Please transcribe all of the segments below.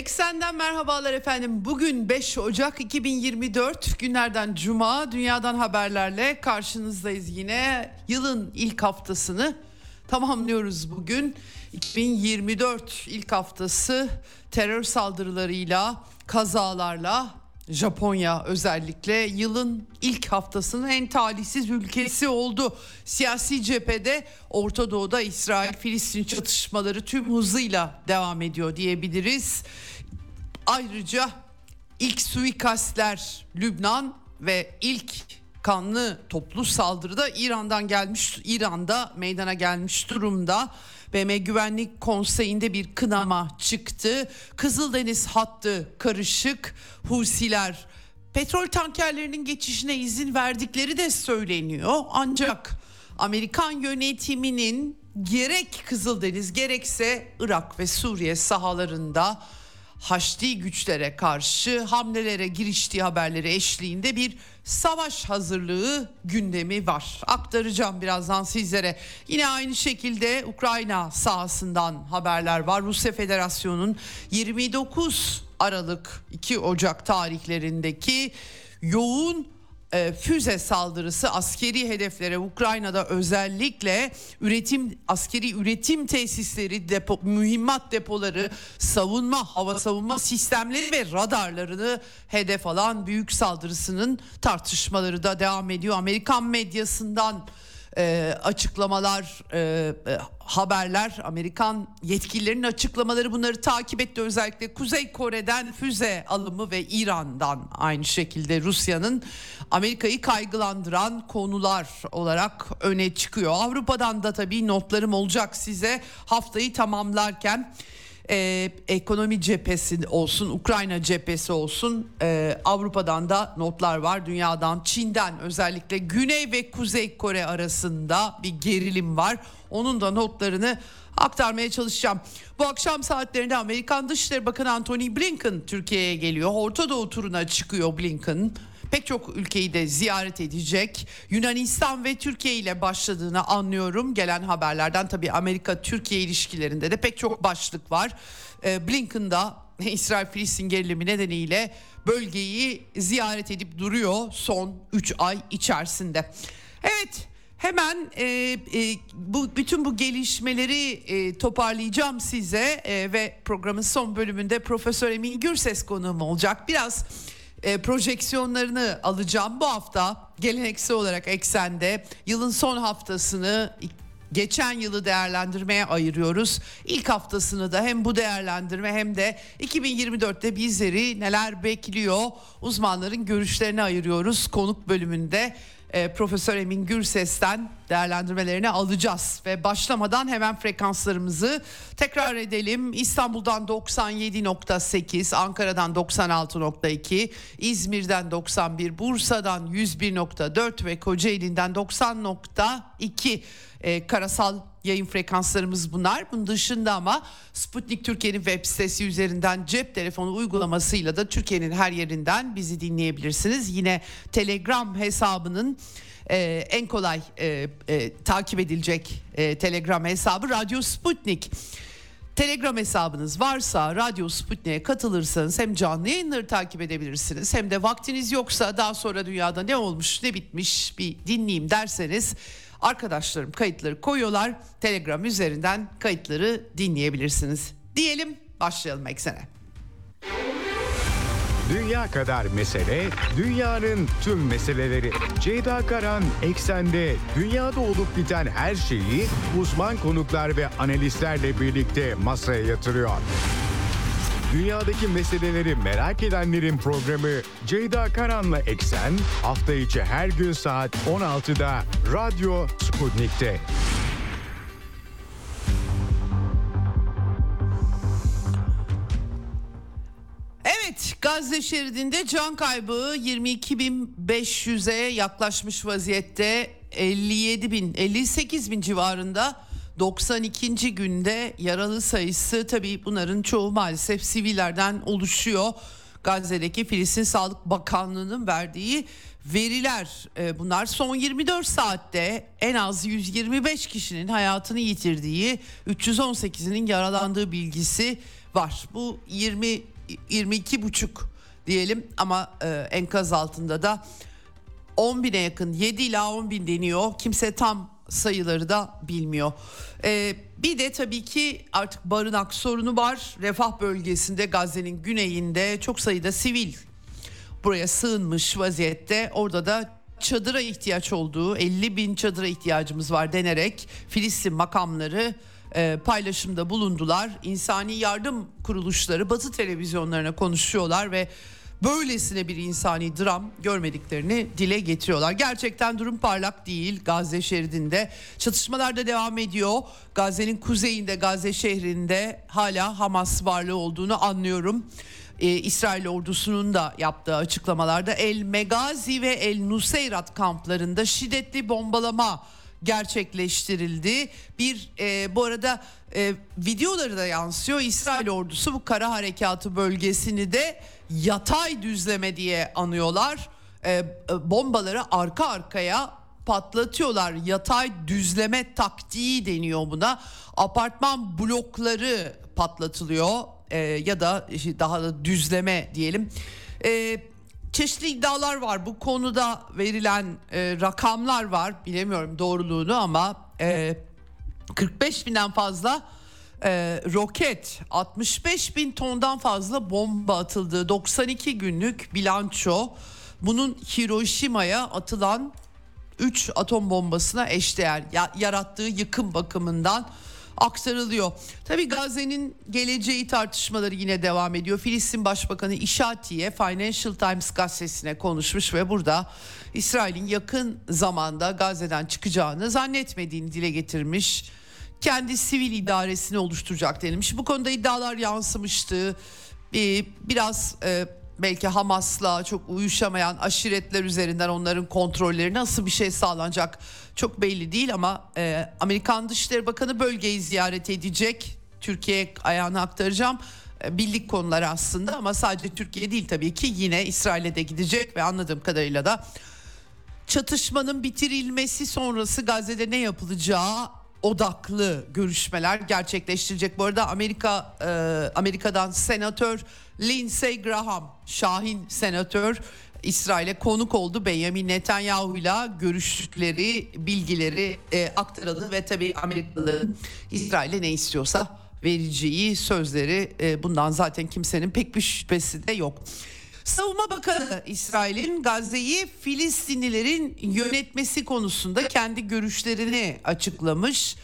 Eksenden merhabalar efendim. Bugün 5 Ocak 2024 günlerden cuma dünyadan haberlerle karşınızdayız yine. Yılın ilk haftasını tamamlıyoruz bugün. 2024 ilk haftası terör saldırılarıyla, kazalarla, Japonya özellikle yılın ilk haftasının en talihsiz ülkesi oldu. Siyasi cephede Orta Doğu'da İsrail-Filistin çatışmaları tüm hızıyla devam ediyor diyebiliriz. Ayrıca ilk suikastler Lübnan ve ilk kanlı toplu saldırıda İran'dan gelmiş İran'da meydana gelmiş durumda. BM Güvenlik Konseyi'nde bir kınama çıktı. Kızıldeniz hattı karışık. Husiler petrol tankerlerinin geçişine izin verdikleri de söyleniyor. Ancak Amerikan yönetiminin gerek Kızıldeniz gerekse Irak ve Suriye sahalarında Haçlı güçlere karşı hamlelere giriştiği haberleri eşliğinde bir savaş hazırlığı gündemi var. Aktaracağım birazdan sizlere. Yine aynı şekilde Ukrayna sahasından haberler var. Rusya Federasyonu'nun 29 Aralık 2 Ocak tarihlerindeki yoğun e, füze saldırısı askeri hedeflere Ukrayna'da özellikle üretim askeri üretim tesisleri depo, mühimmat depoları savunma hava savunma sistemleri ve radarlarını hedef alan büyük saldırısının tartışmaları da devam ediyor. Amerikan medyasından e, açıklamalar, e, e, haberler, Amerikan yetkililerinin açıklamaları bunları takip etti. Özellikle Kuzey Kore'den füze alımı ve İran'dan aynı şekilde Rusya'nın Amerika'yı kaygılandıran konular olarak öne çıkıyor. Avrupa'dan da tabii notlarım olacak size haftayı tamamlarken e, ekonomi cephesi olsun, Ukrayna cephesi olsun e, Avrupa'dan da notlar var. Dünyadan, Çin'den özellikle Güney ve Kuzey Kore arasında bir gerilim var. Onun da notlarını aktarmaya çalışacağım. Bu akşam saatlerinde Amerikan Dışişleri Bakanı Antony Blinken Türkiye'ye geliyor. Orta Doğu turuna çıkıyor Blinken pek çok ülkeyi de ziyaret edecek. Yunanistan ve Türkiye ile başladığını anlıyorum. Gelen haberlerden tabii Amerika-Türkiye ilişkilerinde de pek çok başlık var. Ee, Blinken da İsrail-Filistin gerilimi nedeniyle bölgeyi ziyaret edip duruyor son 3 ay içerisinde. Evet Hemen e, e, bu bütün bu gelişmeleri e, toparlayacağım size e, ve programın son bölümünde Profesör Emin Gürses konuğum olacak. Biraz e, projeksiyonlarını alacağım. Bu hafta geleneksel olarak eksende yılın son haftasını geçen yılı değerlendirmeye ayırıyoruz. İlk haftasını da hem bu değerlendirme hem de 2024'te bizleri neler bekliyor uzmanların görüşlerini ayırıyoruz konuk bölümünde e, Profesör Emin Gürses'ten değerlendirmelerini alacağız ve başlamadan hemen frekanslarımızı tekrar edelim. İstanbul'dan 97.8, Ankara'dan 96.2, İzmir'den 91, Bursa'dan 101.4 ve Kocaeli'nden 90.2 e, karasal yayın frekanslarımız bunlar. Bunun dışında ama Sputnik Türkiye'nin web sitesi üzerinden cep telefonu uygulamasıyla da Türkiye'nin her yerinden bizi dinleyebilirsiniz. Yine Telegram hesabının e, en kolay e, e, takip edilecek e, Telegram hesabı Radyo Sputnik. Telegram hesabınız varsa Radyo Sputnik'e katılırsanız hem canlı yayınları takip edebilirsiniz hem de vaktiniz yoksa daha sonra dünyada ne olmuş ne bitmiş bir dinleyeyim derseniz Arkadaşlarım kayıtları koyuyorlar. Telegram üzerinden kayıtları dinleyebilirsiniz. Diyelim başlayalım eksene. Dünya kadar mesele, dünyanın tüm meseleleri. Ceyda Karan Eksen'de dünyada olup biten her şeyi uzman konuklar ve analistlerle birlikte masaya yatırıyor dünyadaki meseleleri merak edenlerin programı Ceyda Karan'la Eksen hafta içi her gün saat 16'da Radyo Sputnik'te. Evet Gazze şeridinde can kaybı 22.500'e yaklaşmış vaziyette 57 bin 58 bin civarında 92. günde yaralı sayısı tabii bunların çoğu maalesef sivillerden oluşuyor. Gazze'deki Filistin Sağlık Bakanlığı'nın verdiği veriler e, bunlar son 24 saatte en az 125 kişinin hayatını yitirdiği 318'inin yaralandığı bilgisi var. Bu 20 22 buçuk diyelim ama e, enkaz altında da 10 bine yakın 7 ila 10 bin deniyor. Kimse tam sayıları da bilmiyor. Ee, bir de tabii ki artık barınak sorunu var. Refah bölgesinde Gazze'nin güneyinde çok sayıda sivil buraya sığınmış vaziyette. Orada da çadıra ihtiyaç olduğu 50 bin çadıra ihtiyacımız var denerek Filistin makamları e, paylaşımda bulundular. İnsani yardım kuruluşları Batı televizyonlarına konuşuyorlar ve böylesine bir insani dram görmediklerini dile getiriyorlar. Gerçekten durum parlak değil Gazze şeridinde. Çatışmalar da devam ediyor. Gazze'nin kuzeyinde Gazze şehrinde hala Hamas varlığı olduğunu anlıyorum. Ee, İsrail ordusunun da yaptığı açıklamalarda El Megazi ve El Nuseyrat kamplarında şiddetli bombalama gerçekleştirildi. Bir e, bu arada e, videoları da yansıyor. İsrail ordusu bu kara harekatı bölgesini de yatay düzleme diye anıyorlar. E, e, bombaları arka arkaya patlatıyorlar. Yatay düzleme taktiği deniyor buna. Apartman blokları patlatılıyor e, ya da daha da düzleme diyelim. E, çeşitli iddialar var bu konuda verilen e, rakamlar var bilemiyorum doğruluğunu ama e, 45 binden fazla e, roket 65 bin tondan fazla bomba atıldı 92 günlük bilanço bunun Hiroşima'ya atılan 3 atom bombasına eşdeğer ya, yarattığı yıkım bakımından aktarılıyor. Tabii Gazze'nin geleceği tartışmaları yine devam ediyor. Filistin Başbakanı İşatiye Financial Times gazetesine konuşmuş ve burada İsrail'in yakın zamanda Gazze'den çıkacağını zannetmediğini dile getirmiş. Kendi sivil idaresini oluşturacak denilmiş. Bu konuda iddialar yansımıştı. Biraz e, belki Hamas'la çok uyuşamayan aşiretler üzerinden onların kontrolleri nasıl bir şey sağlanacak çok belli değil ama e, Amerikan Dışişleri Bakanı bölgeyi ziyaret edecek. Türkiye ayağını aktaracağım. E, bildik konular aslında ama sadece Türkiye değil tabii ki yine İsrail'e de gidecek ve anladığım kadarıyla da çatışmanın bitirilmesi sonrası Gazze'de ne yapılacağı odaklı görüşmeler gerçekleştirecek. Bu arada Amerika e, Amerika'dan senatör Lindsey Graham, Şahin senatör İsrail'e konuk oldu. Benjamin Netanyahu'yla görüştükleri bilgileri e, aktarıldı ve tabii Amerikalıların İsrail'e ne istiyorsa vereceği sözleri e, bundan zaten kimsenin pek bir şüphesi de yok. Savunma Bakanı İsrail'in Gazze'yi Filistinlilerin yönetmesi konusunda kendi görüşlerini açıklamış.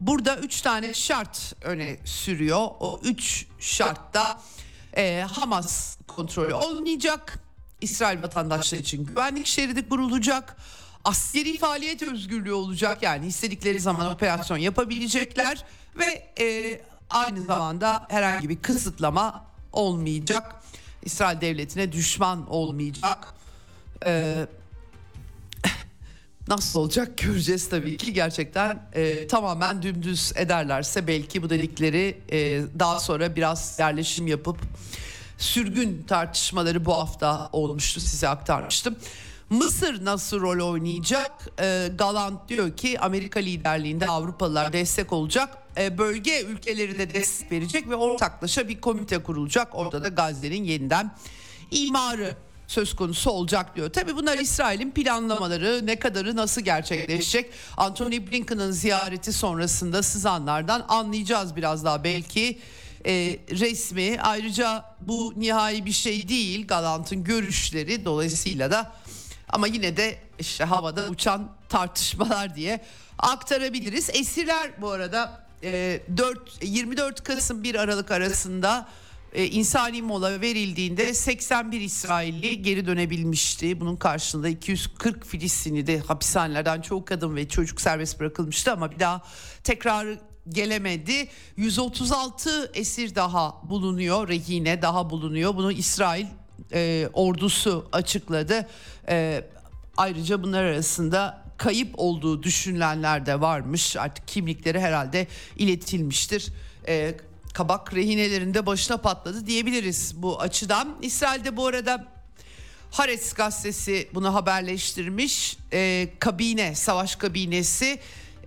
Burada üç tane şart öne sürüyor. O üç şartta e, Hamas kontrolü olmayacak. İsrail vatandaşları için güvenlik şeridi kurulacak. Askeri faaliyet özgürlüğü olacak yani istedikleri zaman operasyon yapabilecekler ve e, aynı zamanda herhangi bir kısıtlama olmayacak. İsrail devletine düşman olmayacak. Ee, nasıl olacak göreceğiz tabii ki gerçekten e, tamamen dümdüz ederlerse belki bu dedikleri e, daha sonra biraz yerleşim yapıp sürgün tartışmaları bu hafta olmuştu size aktarmıştım. Mısır nasıl rol oynayacak? E, Galant diyor ki Amerika liderliğinde Avrupalılar destek olacak. E, bölge ülkeleri de destek verecek ve ortaklaşa bir komite kurulacak. Orada da Gazze'nin yeniden imarı söz konusu olacak diyor. Tabii bunlar İsrail'in planlamaları ne kadarı nasıl gerçekleşecek? Anthony Blinken'ın ziyareti sonrasında sızanlardan anlayacağız biraz daha belki e, resmi. Ayrıca bu nihai bir şey değil Galant'ın görüşleri dolayısıyla da ama yine de işte havada uçan tartışmalar diye aktarabiliriz. Esirler bu arada e, 4 24 Kasım 1 Aralık arasında e, insani mola verildiğinde 81 İsrailli geri dönebilmişti. Bunun karşılığında 240 Filistinli de hapishanelerden çoğu kadın ve çocuk serbest bırakılmıştı ama bir daha tekrar gelemedi. 136 esir daha bulunuyor, rehine daha bulunuyor. Bunu İsrail e, ordusu açıkladı. E, ayrıca bunlar arasında kayıp olduğu düşünülenler de varmış. Artık kimlikleri herhalde iletilmiştir. E, kabak rehinelerinde başına patladı diyebiliriz bu açıdan. İsrail'de bu arada Haaretz gazetesi bunu haberleştirmiş. E, kabine, savaş kabinesi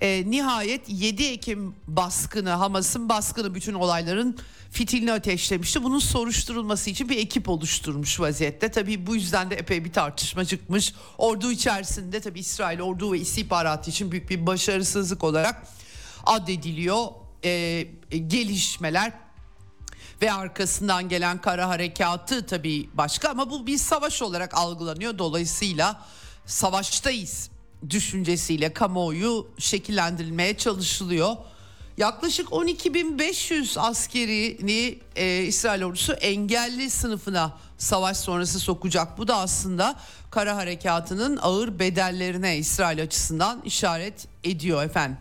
e, nihayet 7 Ekim baskını, Hamas'ın baskını bütün olayların fitilini ateşlemişti. Bunun soruşturulması için bir ekip oluşturmuş vaziyette. Tabii bu yüzden de epey bir tartışma çıkmış. Ordu içerisinde tabii İsrail ordu ve istihbaratı için büyük bir başarısızlık olarak addediliyor. E, gelişmeler ve arkasından gelen kara harekatı tabii başka ama bu bir savaş olarak algılanıyor. Dolayısıyla savaştayız düşüncesiyle kamuoyu şekillendirilmeye çalışılıyor. Yaklaşık 12.500 askerini e, İsrail ordusu engelli sınıfına savaş sonrası sokacak. Bu da aslında kara harekatının ağır bedellerine İsrail açısından işaret ediyor efendim.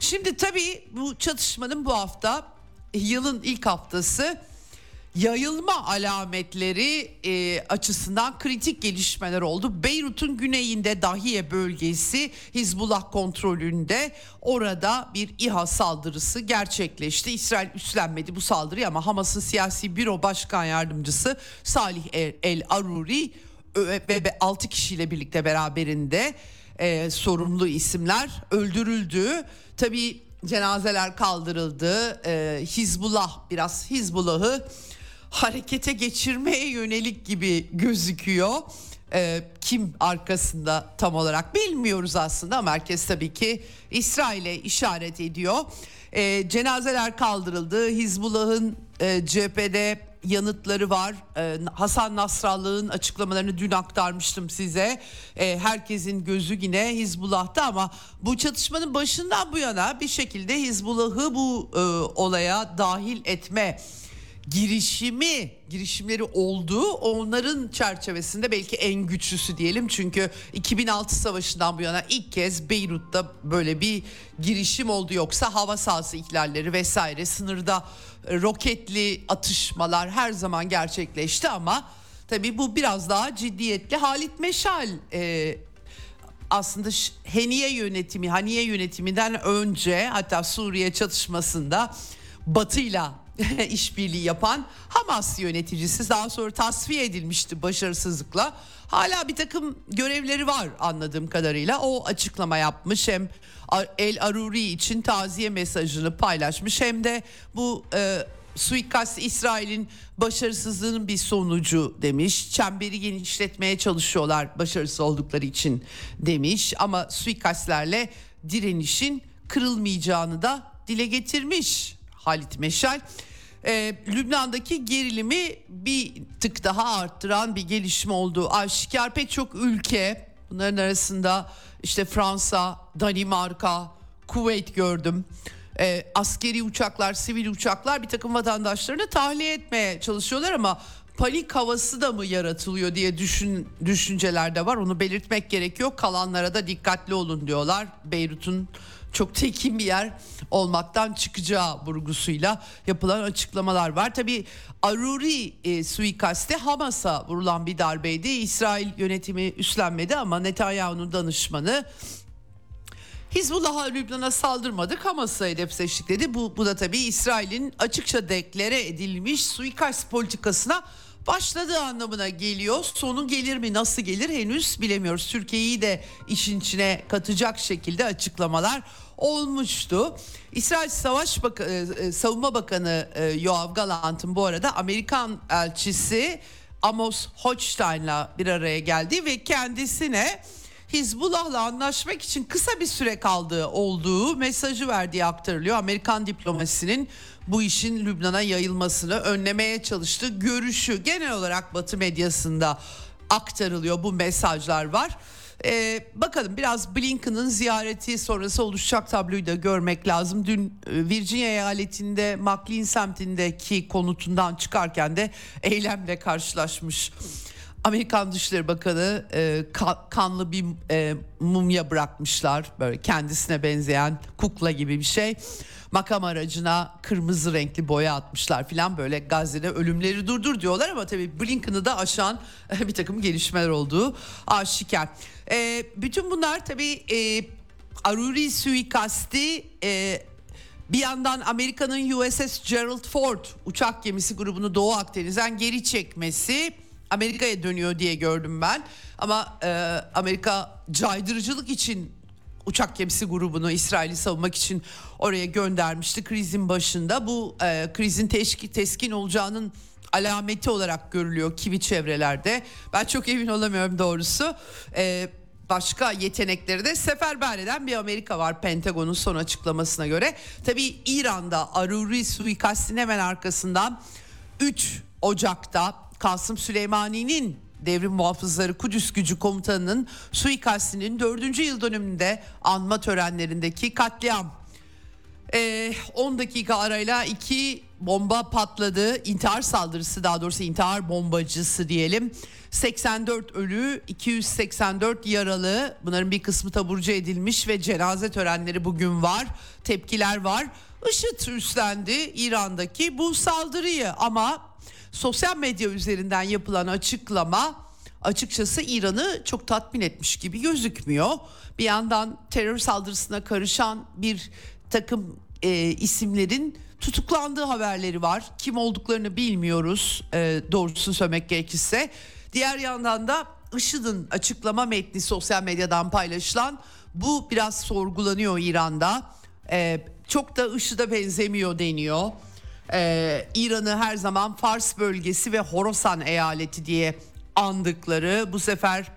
Şimdi tabii bu çatışmanın bu hafta yılın ilk haftası yayılma alametleri e, açısından kritik gelişmeler oldu. Beyrut'un güneyinde Dahiye bölgesi Hizbullah kontrolünde orada bir İHA saldırısı gerçekleşti. İsrail üstlenmedi bu saldırıyı ama Hamas'ın siyasi büro başkan yardımcısı Salih El, El Aruri ve 6 kişiyle birlikte beraberinde e, sorumlu isimler öldürüldü. Tabii cenazeler kaldırıldı. E, Hizbullah biraz Hizbullah'ı harekete geçirmeye yönelik gibi gözüküyor. Ee, kim arkasında tam olarak bilmiyoruz aslında ama herkes tabii ki İsrail'e işaret ediyor. Ee, cenazeler kaldırıldı. Hizbullah'ın e, cephede yanıtları var. Ee, Hasan Nasrallah'ın açıklamalarını dün aktarmıştım size. Ee, herkesin gözü yine Hizbullah'ta ama bu çatışmanın başından bu yana bir şekilde Hizbullah'ı bu e, olaya dahil etme girişimi girişimleri olduğu onların çerçevesinde belki en güçlüsü diyelim. Çünkü 2006 savaşından bu yana ilk kez Beyrut'ta böyle bir girişim oldu. Yoksa hava sahası ihlalleri vesaire sınırda roketli atışmalar her zaman gerçekleşti. Ama tabii bu biraz daha ciddiyetli. Halit Meşal e, aslında Heniye yönetimi Haniye yönetiminden önce hatta Suriye çatışmasında Batı'yla işbirliği yapan Hamas yöneticisi daha sonra tasfiye edilmişti başarısızlıkla. Hala bir takım görevleri var anladığım kadarıyla. O açıklama yapmış hem El Aruri için taziye mesajını paylaşmış hem de bu e, suikast İsrail'in başarısızlığının bir sonucu demiş. Çemberi genişletmeye çalışıyorlar başarısız oldukları için demiş ama suikastlerle direnişin kırılmayacağını da dile getirmiş Halit Meşal e, Lübnan'daki gerilimi bir tık daha arttıran bir gelişme olduğu aşikar. Pek çok ülke bunların arasında işte Fransa, Danimarka, Kuveyt gördüm. E, askeri uçaklar, sivil uçaklar bir takım vatandaşlarını tahliye etmeye çalışıyorlar ama panik havası da mı yaratılıyor diye düşün, düşünceler de var. Onu belirtmek gerekiyor. Kalanlara da dikkatli olun diyorlar. Beyrut'un çok tekin bir yer olmaktan çıkacağı vurgusuyla yapılan açıklamalar var. Tabi Aruri e, suikaste Hamas'a vurulan bir darbeydi. İsrail yönetimi üstlenmedi ama Netanyahu'nun danışmanı Hizbullah'a Lübnan'a saldırmadık Hamas'a hedef seçtik dedi. Bu, bu da tabii İsrail'in açıkça deklare edilmiş suikast politikasına başladığı anlamına geliyor. Sonu gelir mi nasıl gelir henüz bilemiyoruz. Türkiye'yi de işin içine katacak şekilde açıklamalar olmuştu. İsrail Savaş Bak e, e, Savunma Bakanı e, Yoav Galant'ın bu arada Amerikan elçisi Amos Hochstein'la bir araya geldi ve kendisine Hizbullah'la anlaşmak için kısa bir süre kaldığı olduğu mesajı verdiği aktarılıyor. Amerikan diplomasinin bu işin Lübnan'a yayılmasını önlemeye çalıştığı görüşü genel olarak Batı medyasında aktarılıyor. Bu mesajlar var. Ee, bakalım biraz Blinken'ın ziyareti sonrası oluşacak tabloyu da görmek lazım. Dün e, Virginia eyaletinde McLean semtindeki konutundan çıkarken de eylemle karşılaşmış. Amerikan Dışişleri Bakanı e, ka- kanlı bir e, mumya bırakmışlar. Böyle kendisine benzeyen kukla gibi bir şey. Makam aracına kırmızı renkli boya atmışlar filan böyle Gazze'de ölümleri durdur diyorlar ama tabii Blinken'ı da aşan bir takım gelişmeler olduğu aşikar. E, bütün bunlar tabii e, Aruri suikasti e, bir yandan Amerika'nın USS Gerald Ford uçak gemisi grubunu Doğu Akdeniz'den geri çekmesi Amerika'ya dönüyor diye gördüm ben. Ama e, Amerika caydırıcılık için uçak gemisi grubunu İsrail'i savunmak için oraya göndermişti krizin başında. Bu e, krizin teşki, teskin olacağının alameti olarak görülüyor kimi çevrelerde. Ben çok emin olamıyorum doğrusu. E, başka yetenekleri de seferber eden bir Amerika var Pentagon'un son açıklamasına göre. Tabii İran'da Aruri suikastinin hemen arkasından 3 Ocak'ta Kasım Süleymani'nin devrim muhafızları Kudüs gücü komutanının suikastinin 4. yıl dönümünde anma törenlerindeki katliam. Ee, 10 dakika arayla iki bomba patladı. İntihar saldırısı daha doğrusu intihar bombacısı diyelim. 84 ölü, 284 yaralı. Bunların bir kısmı taburcu edilmiş ve cenaze törenleri bugün var. Tepkiler var. IŞİD üstlendi İran'daki bu saldırıyı ama sosyal medya üzerinden yapılan açıklama açıkçası İran'ı çok tatmin etmiş gibi gözükmüyor. Bir yandan terör saldırısına karışan bir takım e, isimlerin tutuklandığı haberleri var. Kim olduklarını bilmiyoruz e, doğrusu söylemek gerekirse. Diğer yandan da IŞİD'in açıklama metni sosyal medyadan paylaşılan bu biraz sorgulanıyor İran'da. E, çok da IŞİD'e benzemiyor deniyor. E, İran'ı her zaman Fars bölgesi ve Horasan eyaleti diye andıkları bu sefer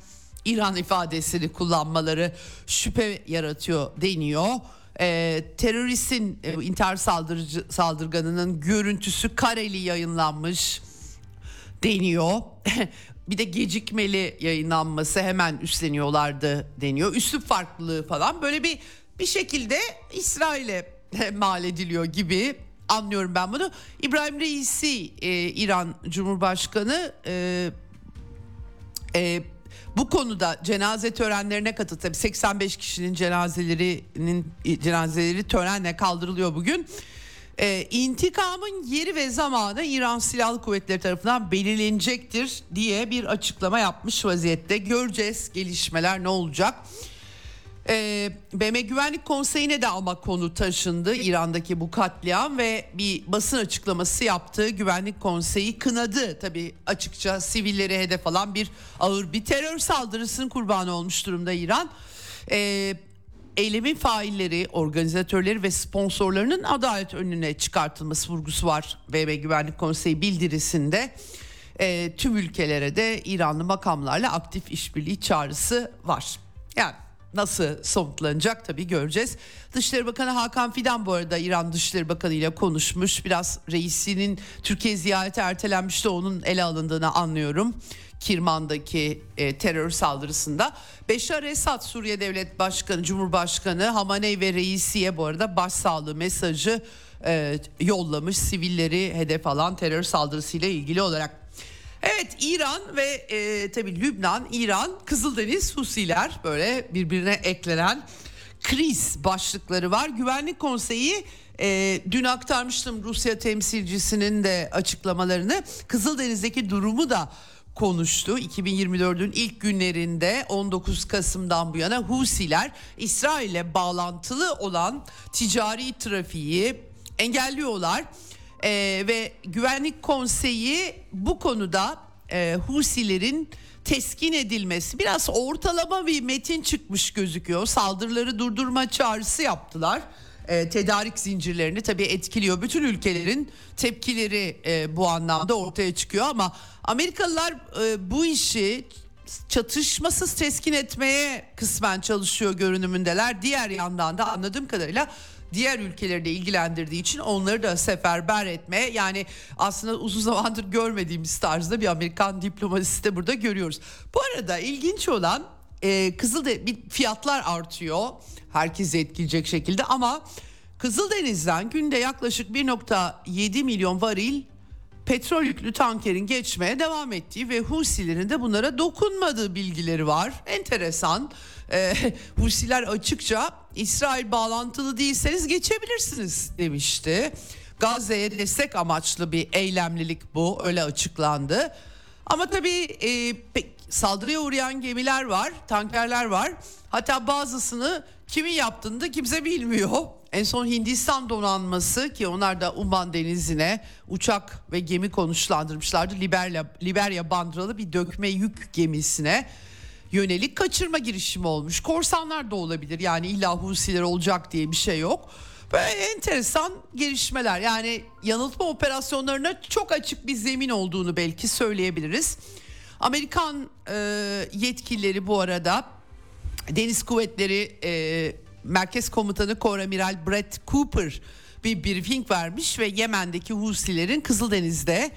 İran ifadesini kullanmaları şüphe yaratıyor deniyor. E, teröristin e, intihar saldırıcı saldırganının görüntüsü kareli yayınlanmış deniyor. bir de gecikmeli yayınlanması hemen üstleniyorlardı deniyor. Üslup farklılığı falan böyle bir bir şekilde İsrail'e mal ediliyor gibi anlıyorum ben bunu. İbrahim Reisi e, İran Cumhurbaşkanı e, e, bu konuda cenaze törenlerine katıldı. Tabii 85 kişinin cenazelerinin cenazeleri törenle kaldırılıyor bugün. Ee, intikamın yeri ve zamanı İran Silahlı Kuvvetleri tarafından belirlenecektir diye bir açıklama yapmış vaziyette. Göreceğiz gelişmeler ne olacak. Ee, BM Güvenlik Konseyi'ne de ama konu taşındı İran'daki bu katliam ve bir basın açıklaması yaptı. Güvenlik Konseyi kınadı tabii açıkça sivilleri hedef alan bir ağır bir terör saldırısının kurbanı olmuş durumda İran. Ee, eylemin failleri, organizatörleri ve sponsorlarının adalet önüne çıkartılması vurgusu var BM Güvenlik Konseyi bildirisinde. E, tüm ülkelere de İranlı makamlarla aktif işbirliği çağrısı var. Yani nasıl somutlanacak tabii göreceğiz. Dışişleri Bakanı Hakan Fidan bu arada İran Dışişleri Bakanı ile konuşmuş. Biraz reisinin Türkiye ziyareti ertelenmişti onun ele alındığını anlıyorum. Kirman'daki e, terör saldırısında. Beşar Esad Suriye Devlet Başkanı, Cumhurbaşkanı Hamaney ve Reisi'ye bu arada başsağlığı mesajı e, yollamış. Sivilleri hedef alan terör saldırısıyla ilgili olarak. Evet İran ve e, tabii Lübnan, İran, Kızıldeniz, Husiler böyle birbirine eklenen kriz başlıkları var. Güvenlik Konseyi e, dün aktarmıştım Rusya temsilcisinin de açıklamalarını. Kızıldeniz'deki durumu da konuştu. 2024'ün ilk günlerinde 19 Kasım'dan bu yana Husiler İsrail'le bağlantılı olan ticari trafiği engelliyorlar. Ee, ve Güvenlik Konseyi bu konuda e, Husilerin teskin edilmesi biraz ortalama bir metin çıkmış gözüküyor. Saldırıları durdurma çağrısı yaptılar. E, tedarik zincirlerini tabii etkiliyor. Bütün ülkelerin tepkileri e, bu anlamda ortaya çıkıyor ama Amerikalılar e, bu işi çatışmasız teskin etmeye kısmen çalışıyor görünümündeler. Diğer yandan da anladığım kadarıyla diğer ülkeleri de ilgilendirdiği için onları da seferber etme yani aslında uzun zamandır görmediğimiz tarzda bir Amerikan diplomasisi de burada görüyoruz. Bu arada ilginç olan e, Kızılde bir fiyatlar artıyor herkesi etkileyecek şekilde ama Kızıldeniz'den günde yaklaşık 1.7 milyon varil petrol yüklü tankerin geçmeye devam ettiği ve Husilerin de bunlara dokunmadığı bilgileri var. Enteresan. E, Husiler açıkça İsrail bağlantılı değilseniz geçebilirsiniz demişti. Gazze'ye destek amaçlı bir eylemlilik bu öyle açıklandı. Ama tabii e, pek saldırıya uğrayan gemiler var, tankerler var. Hatta bazısını kimin yaptığını da kimse bilmiyor. En son Hindistan donanması ki onlar da Umman Denizi'ne uçak ve gemi konuşlandırmışlardı. Liberya, Liberya bandıralı bir dökme yük gemisine yönelik kaçırma girişimi olmuş. Korsanlar da olabilir yani illa Husiler olacak diye bir şey yok. Böyle enteresan gelişmeler yani yanıltma operasyonlarına çok açık bir zemin olduğunu belki söyleyebiliriz. Amerikan e, yetkilileri bu arada Deniz Kuvvetleri e, Merkez Komutanı Koramiral Brett Cooper bir briefing vermiş ve Yemen'deki Husilerin Kızıldeniz'de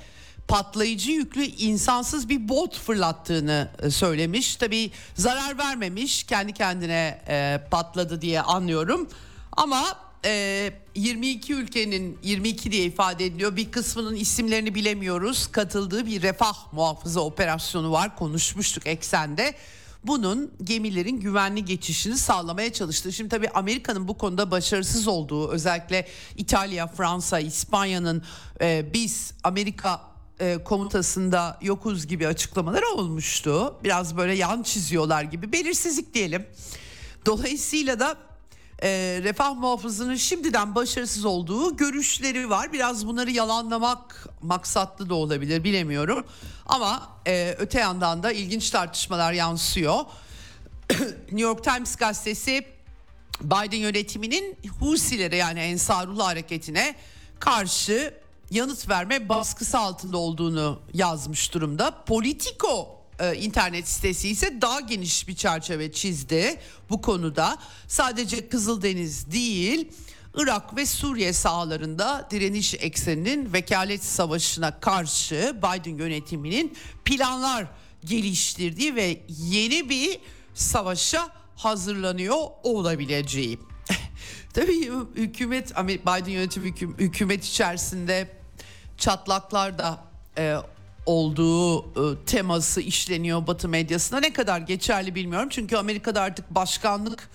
patlayıcı yüklü insansız bir bot fırlattığını e, söylemiş. Tabi zarar vermemiş kendi kendine e, patladı diye anlıyorum. Ama e, 22 ülkenin 22 diye ifade ediliyor. Bir kısmının isimlerini bilemiyoruz. Katıldığı bir refah muhafıza operasyonu var. Konuşmuştuk eksende bunun gemilerin güvenli geçişini sağlamaya çalıştı. Şimdi tabii Amerika'nın bu konuda başarısız olduğu özellikle İtalya, Fransa, İspanya'nın e, biz Amerika e, komutasında yokuz gibi açıklamaları olmuştu. Biraz böyle yan çiziyorlar gibi belirsizlik diyelim. Dolayısıyla da e, refah muhafızının şimdiden başarısız olduğu görüşleri var. Biraz bunları yalanlamak maksatlı da olabilir bilemiyorum. Ama e, öte yandan da ilginç tartışmalar yansıyor. New York Times gazetesi Biden yönetiminin Husilere yani Ensarullah hareketine karşı yanıt verme baskısı altında olduğunu yazmış durumda. Politico e, internet sitesi ise daha geniş bir çerçeve çizdi bu konuda. Sadece Kızıldeniz değil Irak ve Suriye sahalarında direniş ekseninin vekalet savaşına karşı Biden yönetiminin planlar geliştirdiği ve yeni bir savaşa hazırlanıyor olabileceği. Tabii hükümet Biden yönetimi hüküm, hükümet içerisinde çatlaklar da e, olduğu e, teması işleniyor Batı medyasında. Ne kadar geçerli bilmiyorum. Çünkü Amerika'da artık başkanlık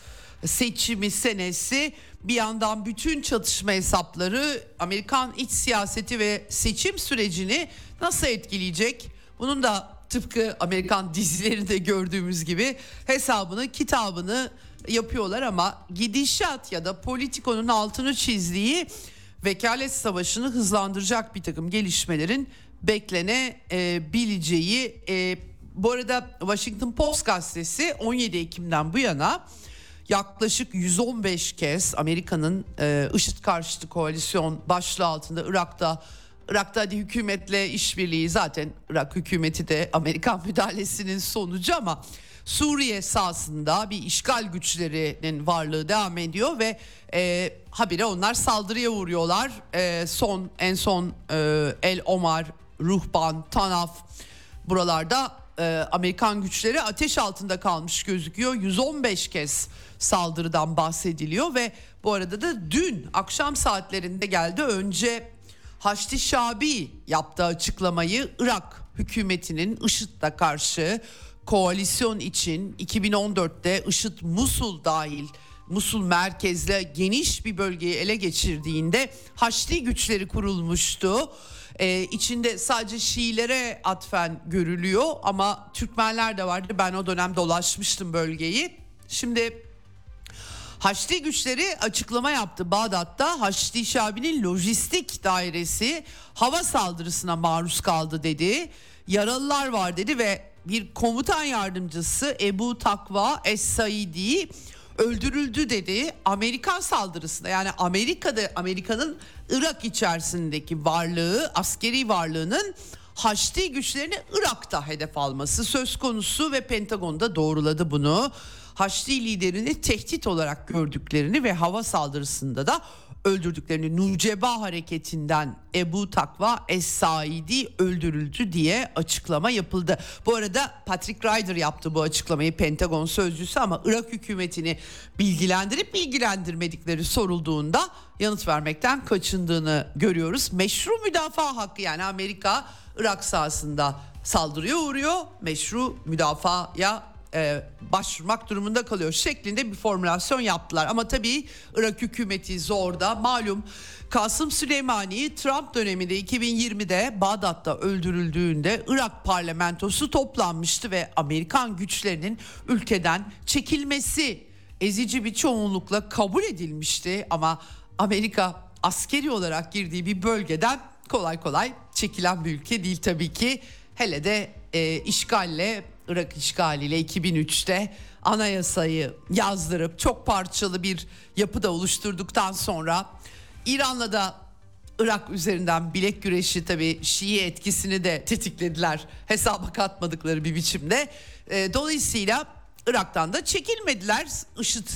seçimi senesi bir yandan bütün çatışma hesapları Amerikan iç siyaseti ve seçim sürecini nasıl etkileyecek? Bunun da tıpkı Amerikan dizilerinde gördüğümüz gibi hesabını, kitabını yapıyorlar ama gidişat ya da politikonun altını çizdiği vekalet savaşını hızlandıracak bir takım gelişmelerin beklenebileceği. E, bu arada Washington Post gazetesi 17 Ekim'den bu yana yaklaşık 115 kez Amerika'nın e, IŞİD karşıtı koalisyon başlığı altında Irak'ta Irak'ta hadi hükümetle işbirliği zaten Irak hükümeti de Amerikan müdahalesinin sonucu ama Suriye sahasında bir işgal güçlerinin varlığı devam ediyor ve e, habire onlar saldırıya uğruyorlar. E, son en son e, El Omar, Ruhban, Tanaf buralarda e, Amerikan güçleri ateş altında kalmış gözüküyor. 115 kez saldırıdan bahsediliyor ve bu arada da dün akşam saatlerinde geldi. Önce Haçlı Şabi yaptığı açıklamayı Irak hükümetinin IŞİD'le karşı koalisyon için 2014'te IŞİD Musul dahil Musul merkezle geniş bir bölgeyi ele geçirdiğinde Haçlı güçleri kurulmuştu. Ee, içinde sadece Şiilere atfen görülüyor ama Türkmenler de vardı. Ben o dönem dolaşmıştım bölgeyi. Şimdi Haçlı güçleri açıklama yaptı Bağdat'ta. Haçlı Şabi'nin lojistik dairesi hava saldırısına maruz kaldı dedi. Yaralılar var dedi ve bir komutan yardımcısı Ebu Takva Es-Saidi öldürüldü dedi. Amerikan saldırısında yani Amerika'da Amerika'nın Irak içerisindeki varlığı, askeri varlığının Haçlı güçlerini Irak'ta hedef alması söz konusu ve Pentagon'da doğruladı bunu. Haçlı liderini tehdit olarak gördüklerini ve hava saldırısında da öldürdüklerini Nuceba hareketinden Ebu Takva Es-Saidi öldürüldü diye açıklama yapıldı. Bu arada Patrick Ryder yaptı bu açıklamayı Pentagon sözcüsü ama Irak hükümetini bilgilendirip bilgilendirmedikleri sorulduğunda yanıt vermekten kaçındığını görüyoruz. Meşru müdafaa hakkı yani Amerika Irak sahasında saldırıya uğruyor. Meşru müdafaya e, başvurmak durumunda kalıyor şeklinde bir formülasyon yaptılar. Ama tabii Irak hükümeti zorda malum Kasım Süleymani Trump döneminde 2020'de Bağdat'ta öldürüldüğünde Irak parlamentosu toplanmıştı ve Amerikan güçlerinin ülkeden çekilmesi ezici bir çoğunlukla kabul edilmişti ama Amerika askeri olarak girdiği bir bölgeden kolay kolay çekilen bir ülke değil tabii ki. Hele de e, işgalle Irak işgaliyle 2003'te anayasayı yazdırıp çok parçalı bir yapıda oluşturduktan sonra İran'la da Irak üzerinden bilek güreşi tabii Şii etkisini de tetiklediler hesaba katmadıkları bir biçimde. E, dolayısıyla Irak'tan da çekilmediler. IŞİD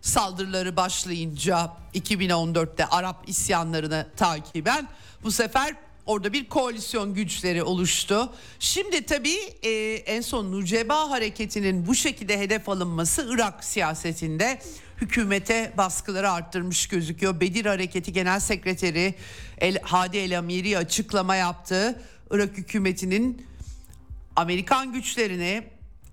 saldırıları başlayınca 2014'te Arap isyanlarını takiben bu sefer orada bir koalisyon güçleri oluştu. Şimdi tabii e, en son Nuceba hareketinin bu şekilde hedef alınması Irak siyasetinde hükümete baskıları arttırmış gözüküyor. Bedir Hareketi Genel Sekreteri El, Hadi El Amiri açıklama yaptı. Irak hükümetinin Amerikan güçlerini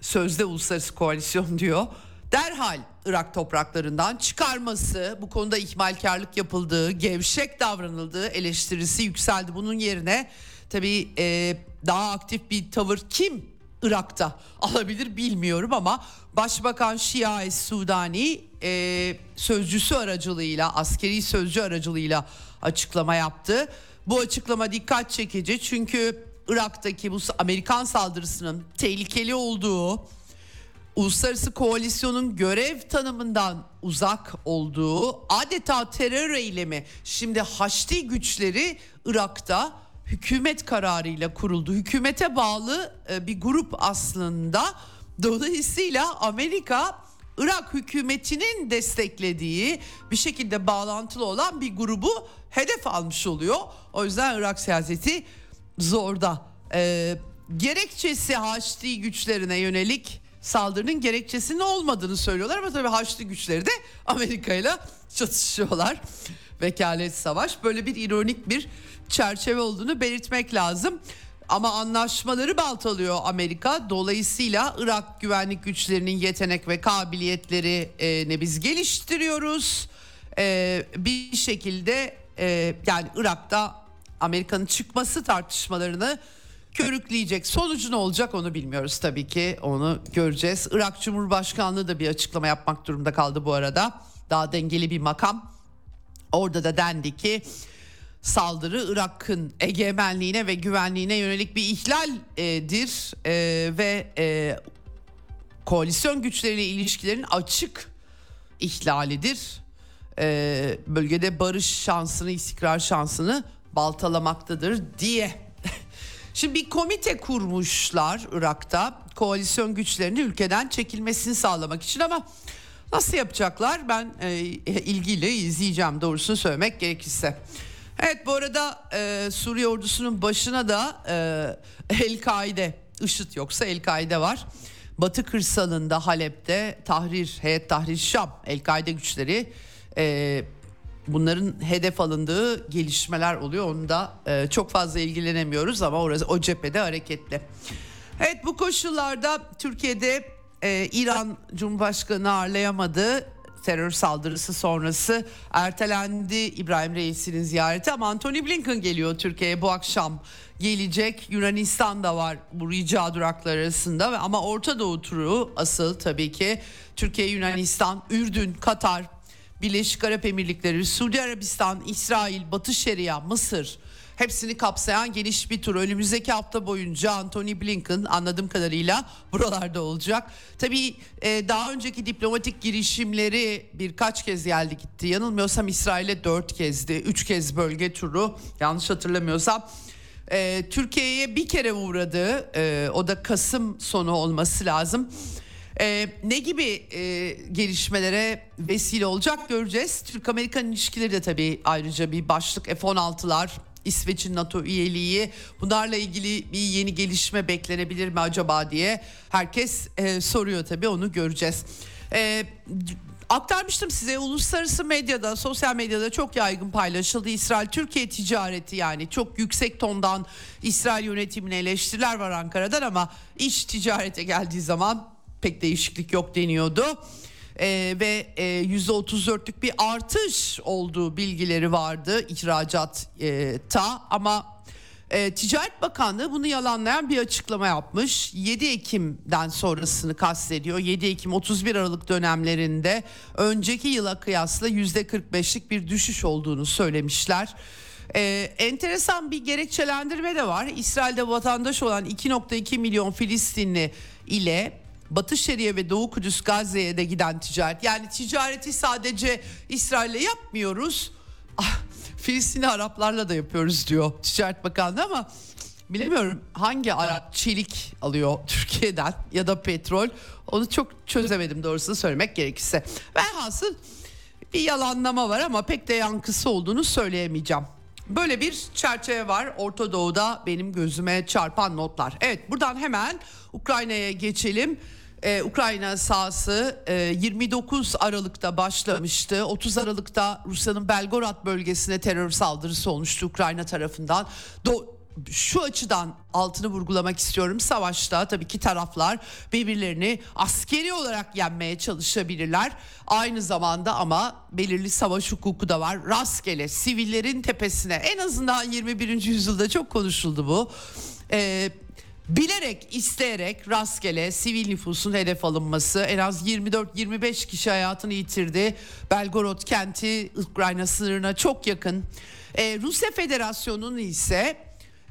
sözde uluslararası koalisyon diyor derhal Irak topraklarından çıkarması, bu konuda ihmalkarlık yapıldığı, gevşek davranıldığı eleştirisi yükseldi. Bunun yerine tabii e, daha aktif bir tavır kim Irak'ta alabilir bilmiyorum ama Başbakan Şia Sudani e, sözcüsü aracılığıyla, askeri sözcü aracılığıyla açıklama yaptı. Bu açıklama dikkat çekici çünkü Irak'taki bu Amerikan saldırısının tehlikeli olduğu uluslararası koalisyonun görev tanımından uzak olduğu adeta terör eylemi. Şimdi Haçlı güçleri Irak'ta hükümet kararıyla kuruldu. Hükümete bağlı e, bir grup aslında. Dolayısıyla Amerika Irak hükümetinin desteklediği bir şekilde bağlantılı olan bir grubu hedef almış oluyor. O yüzden Irak siyaseti zorda. Ee, gerekçesi Haçlı güçlerine yönelik saldırının gerekçesinin olmadığını söylüyorlar ama tabii Haçlı güçleri de Amerika ile çatışıyorlar. Vekalet savaş böyle bir ironik bir çerçeve olduğunu belirtmek lazım. Ama anlaşmaları baltalıyor Amerika. Dolayısıyla Irak güvenlik güçlerinin yetenek ve kabiliyetleri e, ne biz geliştiriyoruz. E, bir şekilde e, yani Irak'ta Amerika'nın çıkması tartışmalarını körükleyecek. Sonucu ne olacak onu bilmiyoruz tabii ki. Onu göreceğiz. Irak Cumhurbaşkanlığı da bir açıklama yapmak durumunda kaldı bu arada. Daha dengeli bir makam. Orada da dendi ki saldırı Irak'ın egemenliğine ve güvenliğine yönelik bir ihlaldir e, ve e, koalisyon güçleriyle ilişkilerin açık ihlalidir. E, bölgede barış şansını, istikrar şansını baltalamaktadır diye Şimdi bir komite kurmuşlar Irak'ta koalisyon güçlerini ülkeden çekilmesini sağlamak için ama nasıl yapacaklar ben e, ilgiyle izleyeceğim doğrusunu söylemek gerekirse. Evet bu arada e, Suriye ordusunun başına da e, El-Kaide, IŞİD yoksa El-Kaide var. Batı kırsalında Halep'te Tahrir, Heyet Tahrir Şam, El-Kaide güçleri e, bunların hedef alındığı gelişmeler oluyor. Onu da e, çok fazla ilgilenemiyoruz ama orası o cephede hareketli. Evet bu koşullarda Türkiye'de e, İran Cumhurbaşkanı ağırlayamadı. Terör saldırısı sonrası ertelendi İbrahim Reis'in ziyareti ama Anthony Blinken geliyor Türkiye'ye bu akşam gelecek. Yunanistan da var bu rica durakları arasında ama Orta Doğu turu asıl tabii ki Türkiye, Yunanistan, Ürdün, Katar, Birleşik Arap Emirlikleri, Suudi Arabistan, İsrail, Batı Şeria, Mısır hepsini kapsayan geniş bir tur. Önümüzdeki hafta boyunca Anthony Blinken anladığım kadarıyla buralarda olacak. Tabii e, daha önceki diplomatik girişimleri birkaç kez geldi gitti. Yanılmıyorsam İsrail'e dört kezdi. Üç kez bölge turu yanlış hatırlamıyorsam. E, Türkiye'ye bir kere uğradı. E, o da Kasım sonu olması lazım. Ee, ne gibi e, gelişmelere vesile olacak göreceğiz. Türk-Amerikan ilişkileri de tabii ayrıca bir başlık F-16'lar İsveç'in NATO üyeliği bunlarla ilgili bir yeni gelişme beklenebilir mi acaba diye herkes e, soruyor tabii onu göreceğiz. E, aktarmıştım size uluslararası medyada sosyal medyada çok yaygın paylaşıldı İsrail Türkiye ticareti yani çok yüksek tondan İsrail yönetimine eleştiriler var Ankara'dan ama iş ticarete geldiği zaman pek değişiklik yok deniyordu e, ve e, %34'lük bir artış olduğu bilgileri vardı ihracat e, ta ama e, Ticaret Bakanlığı bunu yalanlayan bir açıklama yapmış. 7 Ekim'den sonrasını kastediyor. 7 Ekim 31 Aralık dönemlerinde önceki yıla kıyasla %45'lik bir düşüş olduğunu söylemişler. Ee, enteresan bir gerekçelendirme de var. İsrail'de vatandaş olan 2.2 milyon Filistinli ile Batı Şeria ve Doğu Kudüs Gazze'ye de giden ticaret. Yani ticareti sadece İsrail'le yapmıyoruz. Ah, Filistinli Araplarla da yapıyoruz diyor Ticaret Bakanlığı ama bilemiyorum hangi Arap çelik alıyor Türkiye'den ya da petrol onu çok çözemedim doğrusunu söylemek gerekirse. Velhasıl bir yalanlama var ama pek de yankısı olduğunu söyleyemeyeceğim. Böyle bir çerçeve var Orta Doğu'da benim gözüme çarpan notlar. Evet buradan hemen Ukrayna'ya geçelim. Ee, Ukrayna sahası e, 29 Aralık'ta başlamıştı. 30 Aralık'ta Rusya'nın Belgorod bölgesine terör saldırısı olmuştu Ukrayna tarafından. Do şu açıdan altını vurgulamak istiyorum. Savaşta tabii ki taraflar birbirlerini askeri olarak yenmeye çalışabilirler. Aynı zamanda ama belirli savaş hukuku da var. Rastgele sivillerin tepesine en azından 21. yüzyılda çok konuşuldu bu. Ee, bilerek isteyerek rastgele sivil nüfusun hedef alınması en az 24-25 kişi hayatını yitirdi. Belgorod kenti Ukrayna sınırına çok yakın. Ee, Rusya Federasyonu'nun ise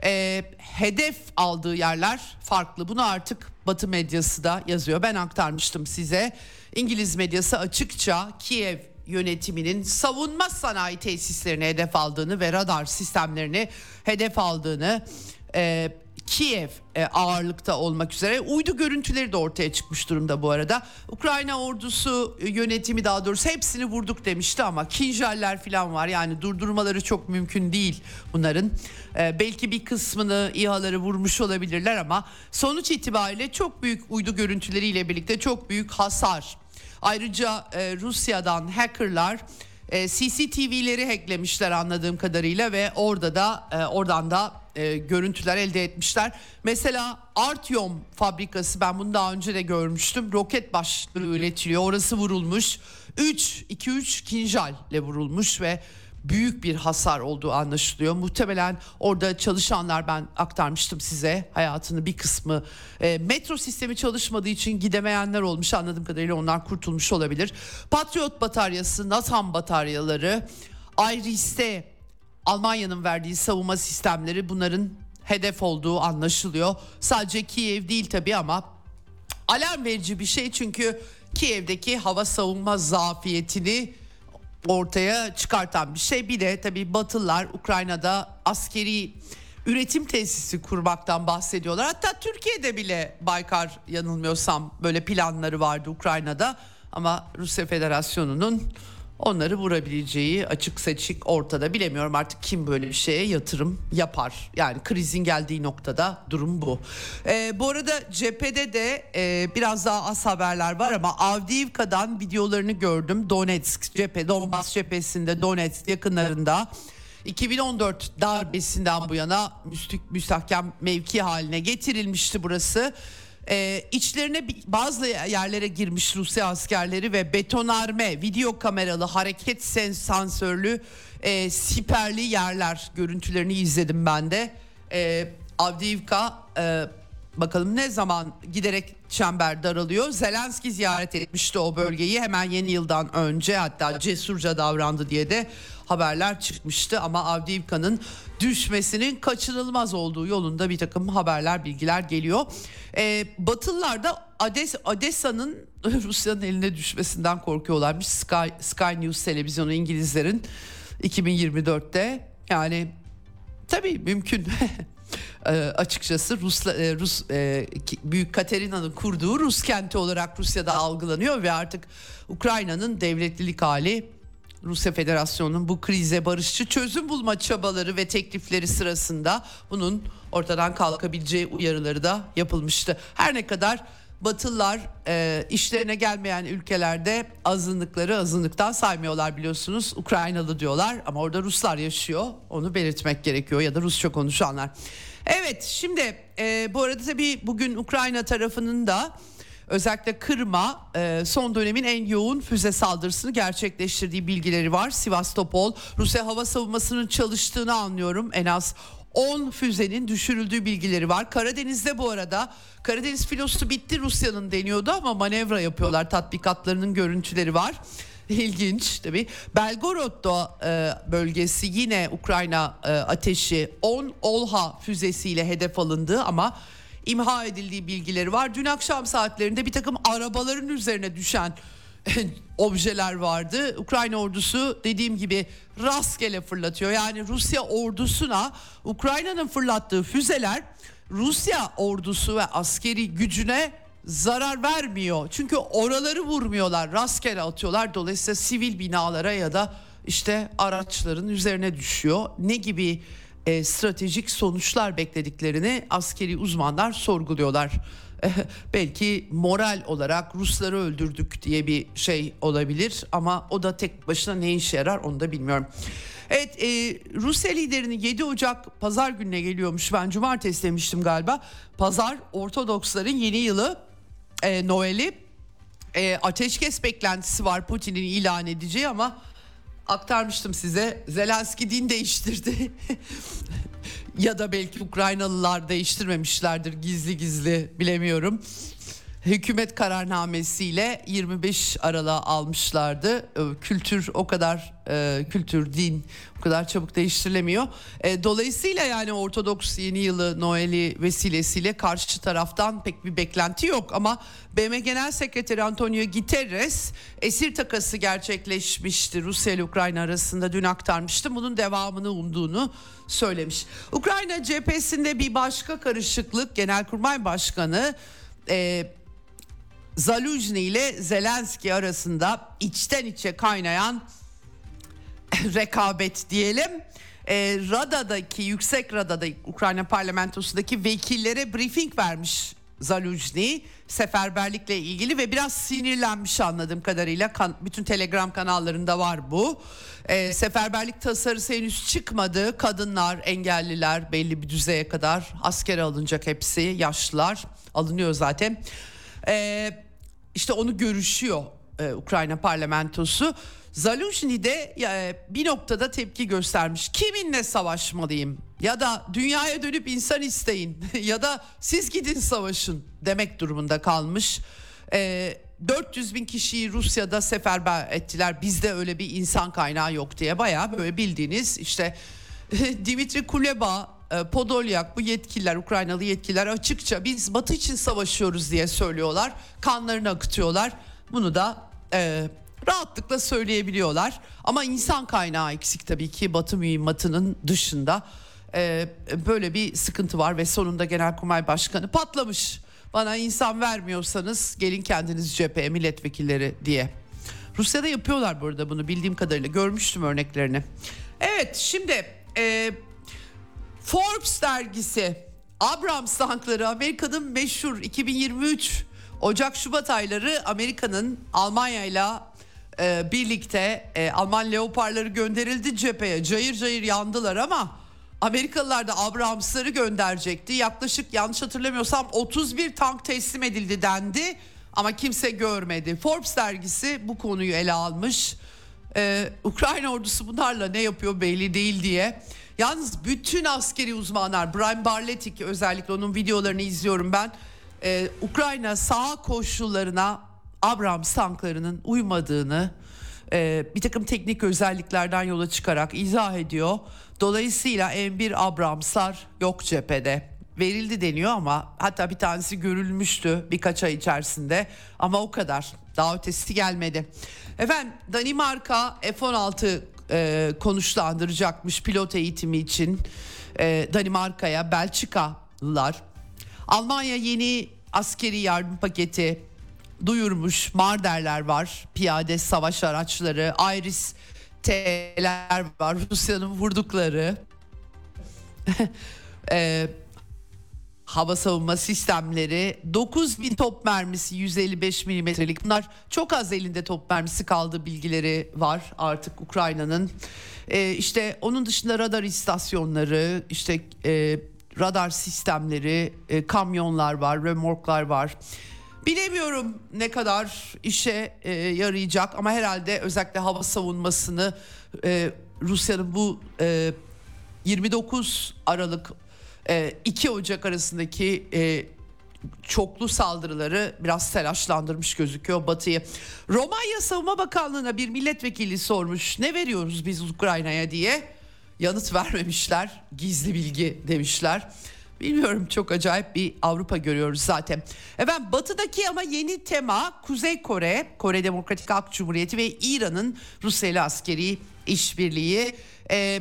e, hedef aldığı yerler farklı. Bunu artık Batı medyası da yazıyor. Ben aktarmıştım size. İngiliz medyası açıkça Kiev yönetiminin savunma sanayi tesislerini hedef aldığını ve radar sistemlerini hedef aldığını e, Kiev e, ağırlıkta olmak üzere uydu görüntüleri de ortaya çıkmış durumda bu arada. Ukrayna ordusu e, yönetimi daha doğrusu hepsini vurduk demişti ama kinjaller falan var yani durdurmaları çok mümkün değil bunların. E, belki bir kısmını İHA'ları vurmuş olabilirler ama sonuç itibariyle çok büyük uydu görüntüleriyle birlikte çok büyük hasar. Ayrıca Rusya'dan hackerlar CCTV'leri hacklemişler anladığım kadarıyla ve orada da oradan da e, görüntüler elde etmişler. Mesela Artyom fabrikası ben bunu daha önce de görmüştüm. Roket başlığı üretiliyor. Orası vurulmuş. 3 2 3 kinjalle vurulmuş ve büyük bir hasar olduğu anlaşılıyor. Muhtemelen orada çalışanlar ben aktarmıştım size hayatını bir kısmı e, metro sistemi çalışmadığı için gidemeyenler olmuş anladığım kadarıyla onlar kurtulmuş olabilir. Patriot bataryası, NASAM bataryaları, Iris'te Almanya'nın verdiği savunma sistemleri bunların hedef olduğu anlaşılıyor. Sadece Kiev değil tabii ama alarm verici bir şey çünkü Kiev'deki hava savunma zafiyetini ortaya çıkartan bir şey. Bir de tabii Batılılar Ukrayna'da askeri üretim tesisi kurmaktan bahsediyorlar. Hatta Türkiye'de bile Baykar yanılmıyorsam böyle planları vardı Ukrayna'da. Ama Rusya Federasyonu'nun onları vurabileceği açık seçik ortada. Bilemiyorum artık kim böyle bir şeye yatırım yapar. Yani krizin geldiği noktada durum bu. Ee, bu arada cephede de e, biraz daha az haberler var ama Avdiivka'dan videolarını gördüm. Donetsk cephe, Donbas cephesinde Donetsk yakınlarında. 2014 darbesinden bu yana müstük müstahkem mevki haline getirilmişti burası. Ee, içlerine bazı yerlere girmiş Rusya askerleri ve betonarme, video kameralı, hareket sensörlü, e, siperli yerler görüntülerini izledim ben de. E, Avdiivka e, bakalım ne zaman giderek çember daralıyor. Zelenski ziyaret etmişti o bölgeyi hemen yeni yıldan önce hatta cesurca davrandı diye de haberler çıkmıştı ama Avdiivka'nın düşmesinin kaçınılmaz olduğu yolunda bir takım haberler bilgiler geliyor. Ee, Batılılar da Ades, Odessa'nın Rusya'nın eline düşmesinden korkuyorlarmış. Sky, Sky News televizyonu İngilizlerin 2024'te yani tabii mümkün e, açıkçası Rus, e, Rus e, Büyük Katerina'nın kurduğu Rus kenti olarak Rusya'da algılanıyor ve artık Ukrayna'nın devletlilik hali Rusya Federasyonu'nun bu krize barışçı çözüm bulma çabaları ve teklifleri sırasında bunun ortadan kalkabileceği uyarıları da yapılmıştı. Her ne kadar Batılılar e, işlerine gelmeyen ülkelerde azınlıkları azınlıktan saymıyorlar biliyorsunuz. Ukraynalı diyorlar ama orada Ruslar yaşıyor. Onu belirtmek gerekiyor ya da Rusça konuşanlar. Evet şimdi e, bu arada tabii bugün Ukrayna tarafının da özellikle Kırım'a e, son dönemin en yoğun füze saldırısını gerçekleştirdiği bilgileri var. Sivastopol Rusya hava savunmasının çalıştığını anlıyorum. En az 10 füzenin düşürüldüğü bilgileri var. Karadeniz'de bu arada Karadeniz filosu bitti Rusya'nın deniyordu ama manevra yapıyorlar. Tatbikatlarının görüntüleri var. İlginç tabii. Belgorod'da e, bölgesi yine Ukrayna e, ateşi 10 Olha füzesiyle hedef alındı ama imha edildiği bilgileri var. Dün akşam saatlerinde bir takım arabaların üzerine düşen objeler vardı. Ukrayna ordusu dediğim gibi rastgele fırlatıyor. Yani Rusya ordusuna Ukrayna'nın fırlattığı füzeler Rusya ordusu ve askeri gücüne zarar vermiyor. Çünkü oraları vurmuyorlar, rastgele atıyorlar. Dolayısıyla sivil binalara ya da işte araçların üzerine düşüyor. Ne gibi e, stratejik sonuçlar beklediklerini askeri uzmanlar sorguluyorlar. belki moral olarak Rusları öldürdük diye bir şey olabilir ama o da tek başına ne işe yarar onu da bilmiyorum. Evet e, Rusya liderinin 7 Ocak pazar gününe geliyormuş ben cumartesi demiştim galiba. Pazar Ortodoksların yeni yılı e, Noel'i e, ateşkes beklentisi var Putin'in ilan edeceği ama aktarmıştım size. Zelenski din değiştirdi. ya da belki Ukraynalılar değiştirmemişlerdir gizli gizli bilemiyorum. Hükümet kararnamesiyle 25 Aralık'a almışlardı. Ee, kültür o kadar e, kültür, din o kadar çabuk değiştirilemiyor. E, dolayısıyla yani Ortodoks yeni yılı Noel'i vesilesiyle karşı taraftan pek bir beklenti yok. Ama BM Genel Sekreteri Antonio Guterres esir takası gerçekleşmişti Rusya ile Ukrayna arasında dün aktarmıştım. Bunun devamını umduğunu söylemiş. Ukrayna cephesinde bir başka karışıklık Genelkurmay Başkanı e, Zaluzny ile Zelenski arasında içten içe kaynayan rekabet diyelim. E, Rada'daki yüksek Rada'da Ukrayna parlamentosundaki vekillere briefing vermiş Zaluzny seferberlikle ilgili ve biraz sinirlenmiş anladığım kadarıyla kan, bütün telegram kanallarında var bu. E, seferberlik tasarısı henüz çıkmadı. Kadınlar, engelliler belli bir düzeye kadar askere alınacak hepsi yaşlılar alınıyor zaten. E, işte onu görüşüyor e, Ukrayna parlamentosu. Zaluzhny de e, bir noktada tepki göstermiş. Kiminle savaşmalıyım? Ya da dünyaya dönüp insan isteyin ya da siz gidin savaşın demek durumunda kalmış. E, 400 bin kişiyi Rusya'da seferber ettiler. Bizde öyle bir insan kaynağı yok diye bayağı böyle bildiğiniz işte Dimitri Kuleba, Podolyak bu yetkililer Ukraynalı yetkililer açıkça biz Batı için savaşıyoruz diye söylüyorlar. Kanlarını akıtıyorlar. Bunu da e, rahatlıkla söyleyebiliyorlar. Ama insan kaynağı eksik tabii ki Batı mühimmatının dışında. E, böyle bir sıkıntı var ve sonunda Genelkurmay Başkanı patlamış. Bana insan vermiyorsanız gelin kendiniz cepheye milletvekilleri diye. Rusya'da yapıyorlar burada bunu bildiğim kadarıyla görmüştüm örneklerini. Evet şimdi e, Forbes dergisi Abrams tankları Amerika'nın meşhur 2023 Ocak-Şubat ayları Amerika'nın Almanya ile birlikte e, Alman leoparları gönderildi cepheye. Cayır cayır yandılar ama Amerikalılar da Abrams'ları gönderecekti. Yaklaşık yanlış hatırlamıyorsam 31 tank teslim edildi dendi ama kimse görmedi. Forbes dergisi bu konuyu ele almış. Ee, Ukrayna ordusu bunlarla ne yapıyor belli değil diye. Yalnız bütün askeri uzmanlar Brian Barletik özellikle onun videolarını izliyorum ben. Ee, Ukrayna sağ koşullarına Abrams tanklarının uymadığını e, bir takım teknik özelliklerden yola çıkarak izah ediyor. Dolayısıyla M1 Abramslar yok cephede verildi deniyor ama hatta bir tanesi görülmüştü birkaç ay içerisinde ama o kadar daha ötesi gelmedi. Efendim Danimarka F-16 e, konuşlandıracakmış pilot eğitimi için. e, Danimarka'ya, Belçikalılar. Almanya yeni askeri yardım paketi duyurmuş. Marderler var, piyade savaş araçları, Iris T'ler var, Rusya'nın vurdukları. e, hava savunma sistemleri 9000 top mermisi 155 milimetrelik. Bunlar çok az elinde top mermisi kaldığı bilgileri var artık Ukrayna'nın. Ee, işte onun dışında radar istasyonları işte e, radar sistemleri e, kamyonlar var remorklar var. Bilemiyorum ne kadar işe e, yarayacak ama herhalde özellikle hava savunmasını e, Rusya'nın bu e, 29 Aralık 2 Ocak arasındaki e, çoklu saldırıları biraz telaşlandırmış gözüküyor Batı'yı. Romanya Savunma Bakanlığı'na bir milletvekili sormuş ne veriyoruz biz Ukrayna'ya diye. Yanıt vermemişler gizli bilgi demişler. Bilmiyorum çok acayip bir Avrupa görüyoruz zaten. Efendim batıdaki ama yeni tema Kuzey Kore, Kore Demokratik Halk Cumhuriyeti ve İran'ın Rusya ile askeri işbirliği. Ee,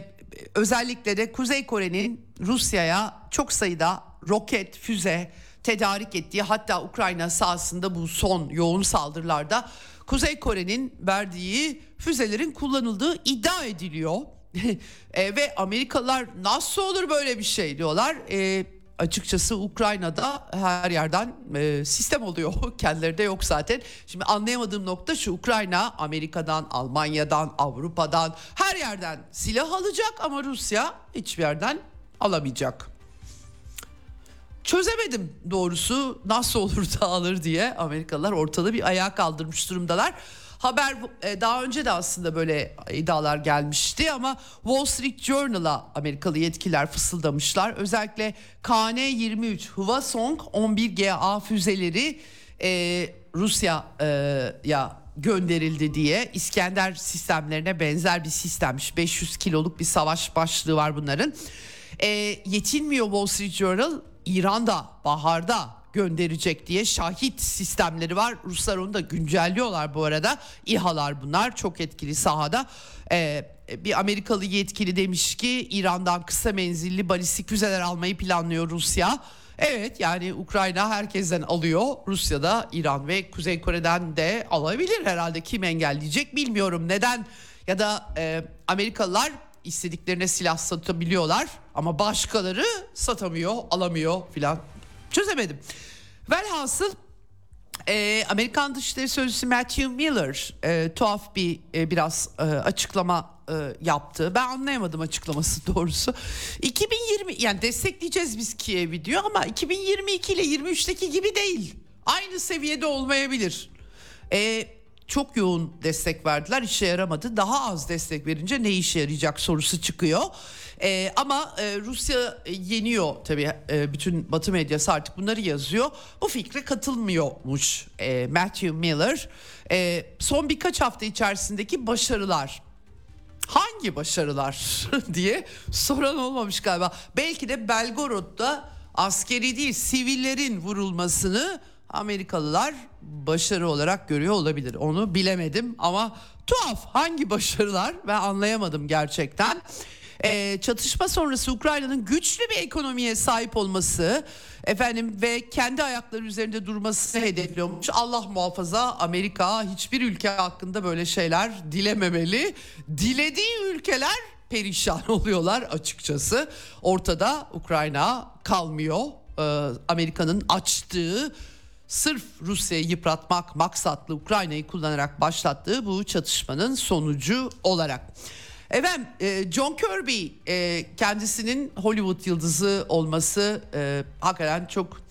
özellikle de Kuzey Kore'nin Rusya'ya çok sayıda roket, füze tedarik ettiği hatta Ukrayna sahasında bu son yoğun saldırılarda Kuzey Kore'nin verdiği füzelerin kullanıldığı iddia ediliyor. e, ve Amerikalılar nasıl olur böyle bir şey diyorlar. E, açıkçası Ukrayna'da her yerden e, sistem oluyor. Kendileri de yok zaten. Şimdi anlayamadığım nokta şu Ukrayna Amerika'dan, Almanya'dan, Avrupa'dan her yerden silah alacak ama Rusya hiçbir yerden alamayacak. Çözemedim doğrusu nasıl olur da alır diye Amerikalılar ortada bir ayağa kaldırmış durumdalar. Haber e, daha önce de aslında böyle iddialar gelmişti ama Wall Street Journal'a Amerikalı yetkililer fısıldamışlar. Özellikle KN-23 Hwasong 11GA füzeleri e, Rusya'ya gönderildi diye İskender sistemlerine benzer bir sistemmiş. 500 kiloluk bir savaş başlığı var bunların. E, yetinmiyor Wall Street Journal İran'da baharda gönderecek diye şahit sistemleri var. Ruslar onu da güncelliyorlar bu arada. İHA'lar bunlar çok etkili sahada. Ee, bir Amerikalı yetkili demiş ki İran'dan kısa menzilli balistik füzeler almayı planlıyor Rusya. Evet yani Ukrayna herkesten alıyor. Rusya da İran ve Kuzey Kore'den de alabilir herhalde. Kim engelleyecek bilmiyorum. Neden ya da e, Amerikalılar istediklerine silah satabiliyorlar ama başkaları satamıyor, alamıyor filan. Çözemedim. Velhasıl e, Amerikan Dışişleri Sözcüsü Matthew Miller e, tuhaf bir e, biraz e, açıklama e, yaptı. Ben anlayamadım açıklaması doğrusu. 2020 yani destekleyeceğiz biz Kiev'i diyor ama 2022 ile 23'teki gibi değil. Aynı seviyede olmayabilir. E, çok yoğun destek verdiler işe yaramadı. Daha az destek verince ne işe yarayacak sorusu çıkıyor. E, ama e, Rusya yeniyor tabii e, bütün Batı medyası artık bunları yazıyor. Bu fikre katılmıyormuş e, Matthew Miller. E, son birkaç hafta içerisindeki başarılar hangi başarılar diye soran olmamış galiba. Belki de Belgorod'da askeri değil sivillerin vurulmasını Amerikalılar başarı olarak görüyor olabilir. Onu bilemedim ama tuhaf hangi başarılar ben anlayamadım gerçekten. Ee, çatışma sonrası Ukrayna'nın güçlü bir ekonomiye sahip olması efendim ve kendi ayakları üzerinde durması hedefliyormuş. Allah muhafaza Amerika hiçbir ülke hakkında böyle şeyler dilememeli. Dilediği ülkeler perişan oluyorlar açıkçası. Ortada Ukrayna kalmıyor. Ee, Amerika'nın açtığı sırf Rusya'yı yıpratmak maksatlı Ukrayna'yı kullanarak başlattığı bu çatışmanın sonucu olarak. Efendim e, John Kirby e, kendisinin Hollywood yıldızı olması e, hakikaten çok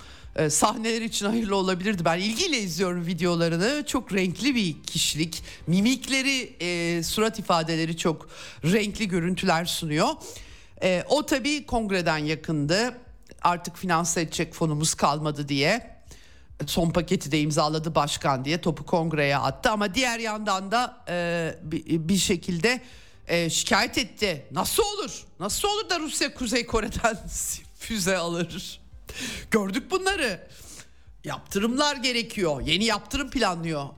sahneler için hayırlı olabilirdi. Ben ilgiyle izliyorum videolarını. Çok renkli bir kişilik. Mimikleri, surat ifadeleri çok renkli görüntüler sunuyor. o tabii kongreden yakındı. Artık finanse edecek fonumuz kalmadı diye son paketi de imzaladı başkan diye topu kongreye attı ama diğer yandan da e, bir, şekilde e, şikayet etti. Nasıl olur? Nasıl olur da Rusya Kuzey Kore'den füze alır? Gördük bunları. Yaptırımlar gerekiyor. Yeni yaptırım planlıyor.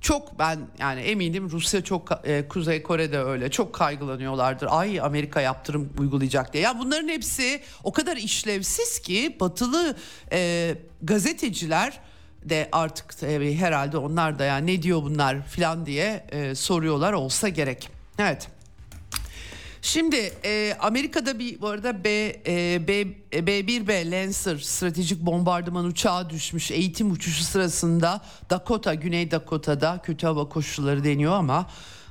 Çok ben yani eminim Rusya çok e, Kuzey Kore'de öyle çok kaygılanıyorlardır. Ay Amerika yaptırım uygulayacak diye. Ya bunların hepsi o kadar işlevsiz ki batılı e, gazeteciler de artık e, herhalde onlar da ya ne diyor bunlar filan diye e, soruyorlar olsa gerek. Evet. Şimdi e, Amerika'da bir bu arada B, e, B, B1B Lancer stratejik bombardıman uçağı düşmüş. Eğitim uçuşu sırasında Dakota, Güney Dakota'da kötü hava koşulları deniyor ama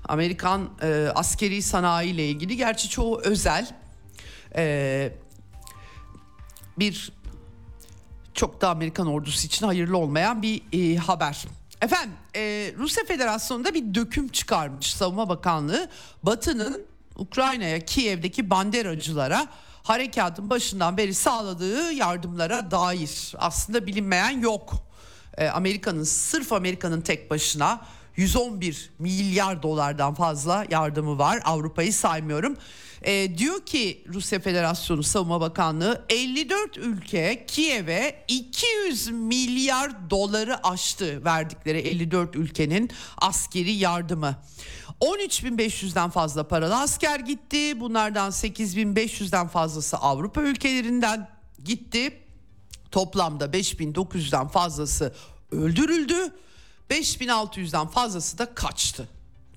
Amerikan e, askeri sanayi ile ilgili gerçi çoğu özel e, bir çok da Amerikan ordusu için hayırlı olmayan bir e, haber. Efendim e, Rusya Federasyonu'nda bir döküm çıkarmış Savunma Bakanlığı. Batı'nın Ukrayna'ya Kiev'deki banderacılara harekatın başından beri sağladığı yardımlara dair aslında bilinmeyen yok. E, Amerika'nın sırf Amerika'nın tek başına 111 milyar dolardan fazla yardımı var. Avrupa'yı saymıyorum. E, diyor ki Rusya Federasyonu Savunma Bakanlığı 54 ülke Kiev'e 200 milyar doları aştı verdikleri 54 ülkenin askeri yardımı. 13.500'den fazla paralı asker gitti. Bunlardan 8.500'den fazlası Avrupa ülkelerinden gitti. Toplamda 5.900'den fazlası öldürüldü. 5600'den fazlası da kaçtı.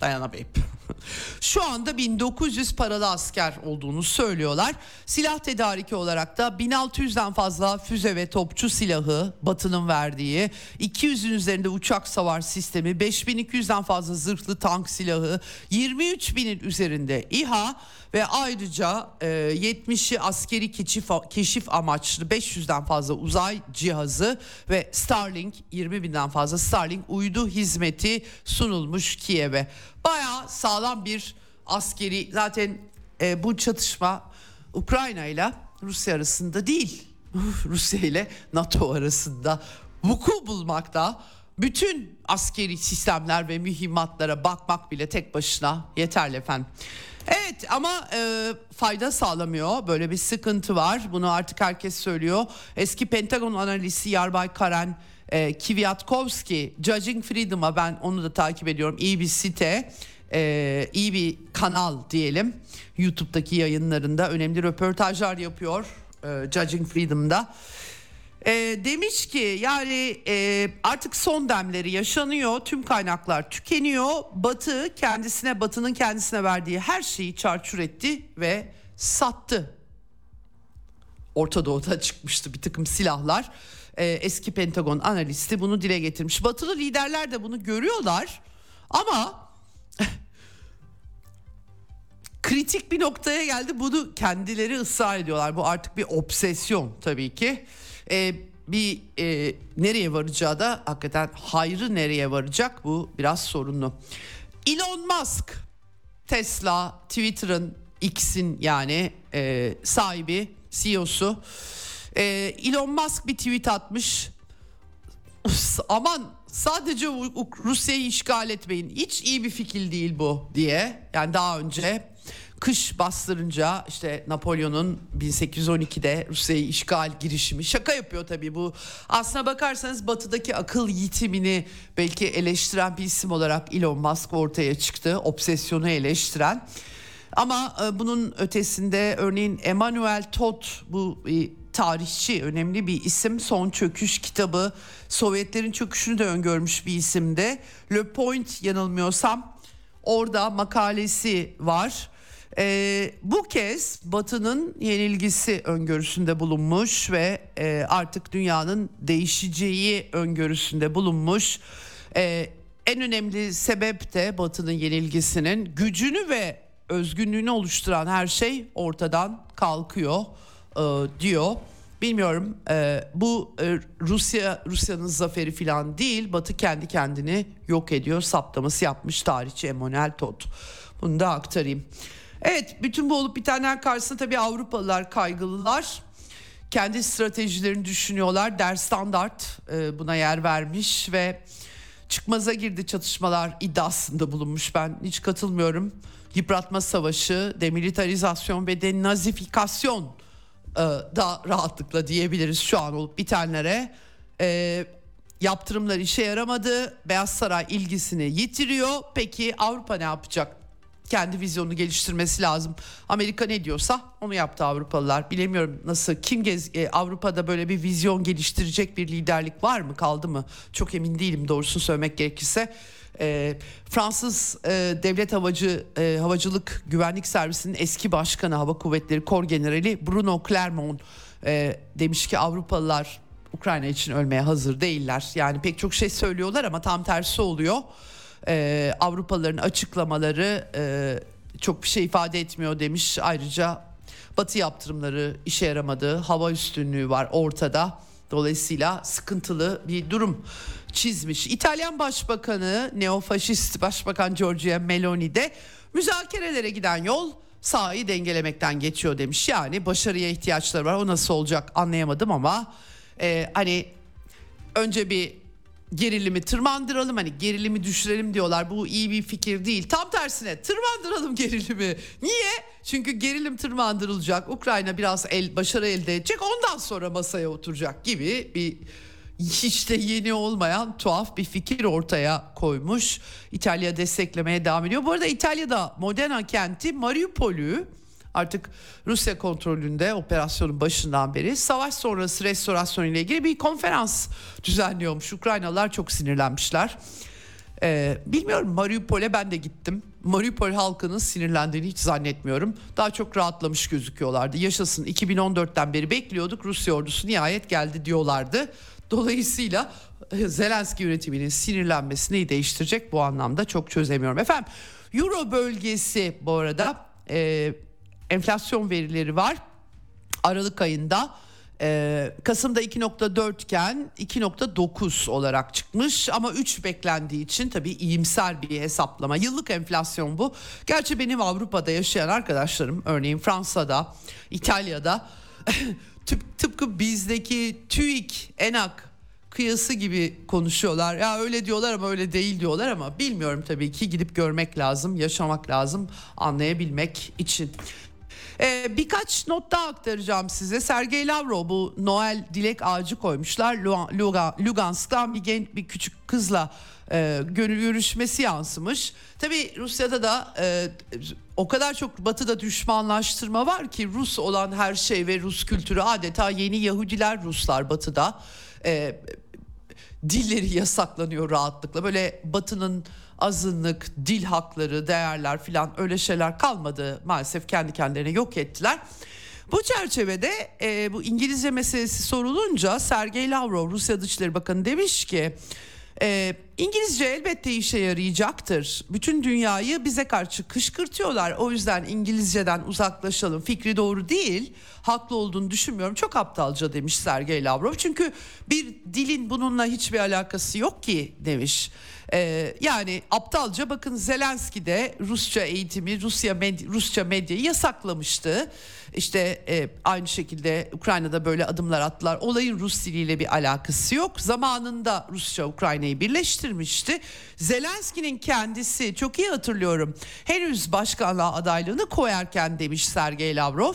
Dayanamayıp. Şu anda 1900 paralı asker olduğunu söylüyorlar. Silah tedariki olarak da 1600'den fazla füze ve topçu silahı Batı'nın verdiği, 200'ün üzerinde uçak savar sistemi, 5200'den fazla zırhlı tank silahı, 23 binin üzerinde İHA ve ayrıca e, 70'i askeri keşif, keşif amaçlı 500'den fazla uzay cihazı ve Starlink 20 binden fazla Starlink uydu hizmeti sunulmuş Kiev'e. Baya sağlam bir askeri zaten e, bu çatışma Ukrayna ile Rusya arasında değil. Rusya ile NATO arasında vuku bulmakta. Bütün askeri sistemler ve mühimmatlara bakmak bile tek başına yeterli efendim. Evet ama e, fayda sağlamıyor. Böyle bir sıkıntı var. Bunu artık herkes söylüyor. Eski Pentagon analisti Yarbay Karen e, Kwiatkowski Judging Freedom'a ben onu da takip ediyorum. İyi bir site. E, iyi bir kanal diyelim. YouTube'daki yayınlarında önemli röportajlar yapıyor. E, Judging Freedom'da. E, demiş ki yani e, artık son demleri yaşanıyor. Tüm kaynaklar tükeniyor. Batı kendisine Batı'nın kendisine verdiği her şeyi çarçur etti ve sattı. Orta Doğu'da çıkmıştı bir takım silahlar. E, eski Pentagon analisti bunu dile getirmiş. Batılı liderler de bunu görüyorlar ama kritik bir noktaya geldi. Bunu kendileri ısrar ediyorlar. Bu artık bir obsesyon tabii ki. Ee, bir e, nereye varacağı da hakikaten hayrı nereye varacak bu biraz sorunlu. Elon Musk Tesla, Twitter'ın X'in yani e, sahibi, CEO'su. E, Elon Musk bir tweet atmış. Aman sadece Rusya'yı işgal etmeyin. Hiç iyi bir fikir değil bu diye. Yani daha önce kış bastırınca işte Napolyon'un 1812'de Rusya'yı işgal girişimi şaka yapıyor tabii bu. Aslına bakarsanız batıdaki akıl yitimini belki eleştiren bir isim olarak Elon Musk ortaya çıktı. Obsesyonu eleştiren. Ama e, bunun ötesinde örneğin Emmanuel Todd bu tarihçi önemli bir isim. Son Çöküş kitabı Sovyetlerin çöküşünü de öngörmüş bir isimde. Le Point yanılmıyorsam orada makalesi var. E, bu kez Batı'nın yenilgisi öngörüsünde bulunmuş ve e, artık dünyanın değişeceği öngörüsünde bulunmuş. E, en önemli sebep de Batı'nın yenilgisinin gücünü ve özgünlüğünü oluşturan her şey ortadan kalkıyor diyor. Bilmiyorum e, bu e, Rusya Rusya'nın zaferi falan değil. Batı kendi kendini yok ediyor saptaması yapmış tarihçi Emmanuel Todd. Bunu da aktarayım. Evet bütün bu olup bitenler karşısında tabii Avrupalılar kaygılılar. Kendi stratejilerini düşünüyorlar. Der Standart e, buna yer vermiş ve çıkmaza girdi çatışmalar iddiasında bulunmuş. Ben hiç katılmıyorum. Yıpratma savaşı, demilitarizasyon ve denazifikasyon e, da rahatlıkla diyebiliriz şu an olup bitenlere. E, yaptırımlar işe yaramadı. Beyaz Saray ilgisini yitiriyor. Peki Avrupa ne yapacak? Kendi vizyonunu geliştirmesi lazım. Amerika ne diyorsa onu yaptı Avrupalılar. Bilemiyorum nasıl kim gez e, Avrupa'da böyle bir vizyon geliştirecek bir liderlik var mı kaldı mı? Çok emin değilim doğrusunu söylemek gerekirse. E, Fransız e, Devlet Havacı e, Havacılık Güvenlik Servisi'nin eski başkanı Hava Kuvvetleri Kor Generali Bruno Clermont e, demiş ki Avrupalılar Ukrayna için ölmeye hazır değiller. Yani pek çok şey söylüyorlar ama tam tersi oluyor. Ee, Avrupalıların açıklamaları e, çok bir şey ifade etmiyor demiş. Ayrıca Batı yaptırımları işe yaramadı. Hava üstünlüğü var ortada. Dolayısıyla sıkıntılı bir durum çizmiş. İtalyan Başbakanı neofaşist Başbakan Giorgia Meloni de müzakerelere giden yol sahayı dengelemekten geçiyor demiş. Yani başarıya ihtiyaçları var. O nasıl olacak anlayamadım ama e, hani önce bir gerilimi tırmandıralım hani gerilimi düşürelim diyorlar. Bu iyi bir fikir değil. Tam tersine tırmandıralım gerilimi. Niye? Çünkü gerilim tırmandırılacak. Ukrayna biraz el başarı elde edecek. Ondan sonra masaya oturacak gibi bir hiç de yeni olmayan tuhaf bir fikir ortaya koymuş. İtalya desteklemeye devam ediyor. Bu arada İtalya'da Modena kenti Mariupol'ü artık Rusya kontrolünde operasyonun başından beri savaş sonrası restorasyon ile ilgili bir konferans düzenliyormuş. Ukraynalılar çok sinirlenmişler. Ee, bilmiyorum Mariupol'e ben de gittim. Mariupol halkının sinirlendiğini hiç zannetmiyorum. Daha çok rahatlamış gözüküyorlardı. Yaşasın 2014'ten beri bekliyorduk Rusya ordusu nihayet geldi diyorlardı. Dolayısıyla Zelenski yönetiminin sinirlenmesi neyi değiştirecek bu anlamda çok çözemiyorum. Efendim Euro bölgesi bu arada e, enflasyon verileri var. Aralık ayında e, Kasım'da 2.4 iken 2.9 olarak çıkmış ama 3 beklendiği için tabii iyimser bir hesaplama. Yıllık enflasyon bu. Gerçi benim Avrupa'da yaşayan arkadaşlarım örneğin Fransa'da, İtalya'da tıp, tıpkı bizdeki TÜİK, ENAK kıyası gibi konuşuyorlar. Ya öyle diyorlar ama öyle değil diyorlar ama bilmiyorum tabii ki gidip görmek lazım, yaşamak lazım anlayabilmek için. Ee, birkaç not daha aktaracağım size. Sergey Lavrov bu Noel dilek ağacı koymuşlar. Lugansk'tan bir genç bir küçük kızla e, görüşmesi yansımış. Tabii Rusya'da da e, o kadar çok batıda düşmanlaştırma var ki Rus olan her şey ve Rus kültürü adeta yeni Yahudiler Ruslar batıda. E, dilleri yasaklanıyor rahatlıkla. Böyle batının azınlık, dil hakları, değerler filan öyle şeyler kalmadı. Maalesef kendi kendilerine yok ettiler. Bu çerçevede e, bu İngilizce meselesi sorulunca Sergey Lavrov Rusya Dışişleri Bakanı demiş ki e, İngilizce elbette işe yarayacaktır. Bütün dünyayı bize karşı kışkırtıyorlar. O yüzden İngilizceden uzaklaşalım. Fikri doğru değil. Haklı olduğunu düşünmüyorum. Çok aptalca demiş Sergey Lavrov. Çünkü bir dilin bununla hiçbir alakası yok ki demiş. Ee, yani aptalca bakın Zelenski de Rusça eğitimi, Rusya medya, Rusça medyayı yasaklamıştı. İşte e, aynı şekilde Ukrayna'da böyle adımlar attılar. Olayın Rus diliyle bir alakası yok. Zamanında Rusça Ukrayna'yı birleştirmişti. Zelenski'nin kendisi çok iyi hatırlıyorum. Henüz başkanlığa adaylığını koyarken demiş Sergey Lavrov.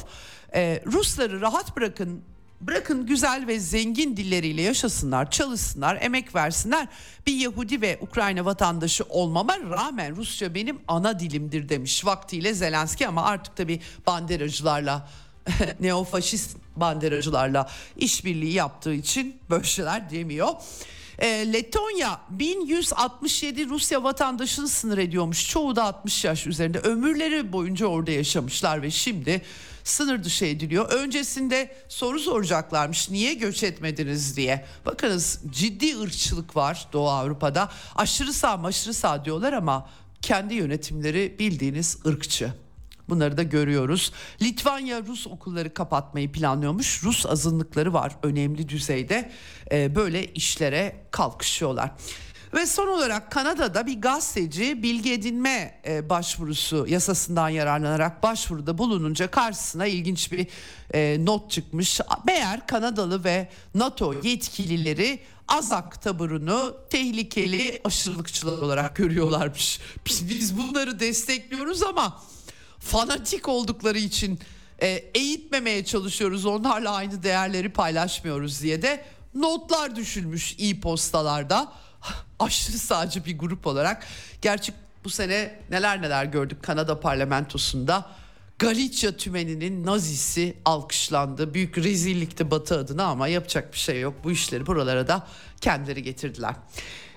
E, Rusları rahat bırakın Bırakın güzel ve zengin dilleriyle yaşasınlar, çalışsınlar, emek versinler. Bir Yahudi ve Ukrayna vatandaşı olmama rağmen Rusça benim ana dilimdir demiş vaktiyle Zelenski ama artık tabi banderacılarla neofaşist banderacılarla işbirliği yaptığı için böyle şeyler demiyor. E, Letonya 1167 Rusya vatandaşını sınır ediyormuş. Çoğu da 60 yaş üzerinde. Ömürleri boyunca orada yaşamışlar ve şimdi sınır dışı ediliyor. Öncesinde soru soracaklarmış niye göç etmediniz diye. Bakınız ciddi ırkçılık var Doğu Avrupa'da. Aşırı sağ aşırı sağ diyorlar ama kendi yönetimleri bildiğiniz ırkçı. Bunları da görüyoruz. Litvanya Rus okulları kapatmayı planlıyormuş. Rus azınlıkları var önemli düzeyde. Ee, böyle işlere kalkışıyorlar. Ve son olarak Kanada'da bir gazeteci bilgi edinme e, başvurusu yasasından yararlanarak başvuruda bulununca karşısına ilginç bir e, not çıkmış. Meğer Kanadalı ve NATO yetkilileri Azak taburunu tehlikeli aşırılıkçılar olarak görüyorlarmış. Biz, bunları destekliyoruz ama fanatik oldukları için e, eğitmemeye çalışıyoruz. Onlarla aynı değerleri paylaşmıyoruz diye de notlar düşülmüş e-postalarda. Aşırı sağcı bir grup olarak. Gerçi bu sene neler neler gördük Kanada parlamentosunda. Galicia tümeninin nazisi alkışlandı. Büyük rezillikti Batı adına ama yapacak bir şey yok. Bu işleri buralara da kendileri getirdiler.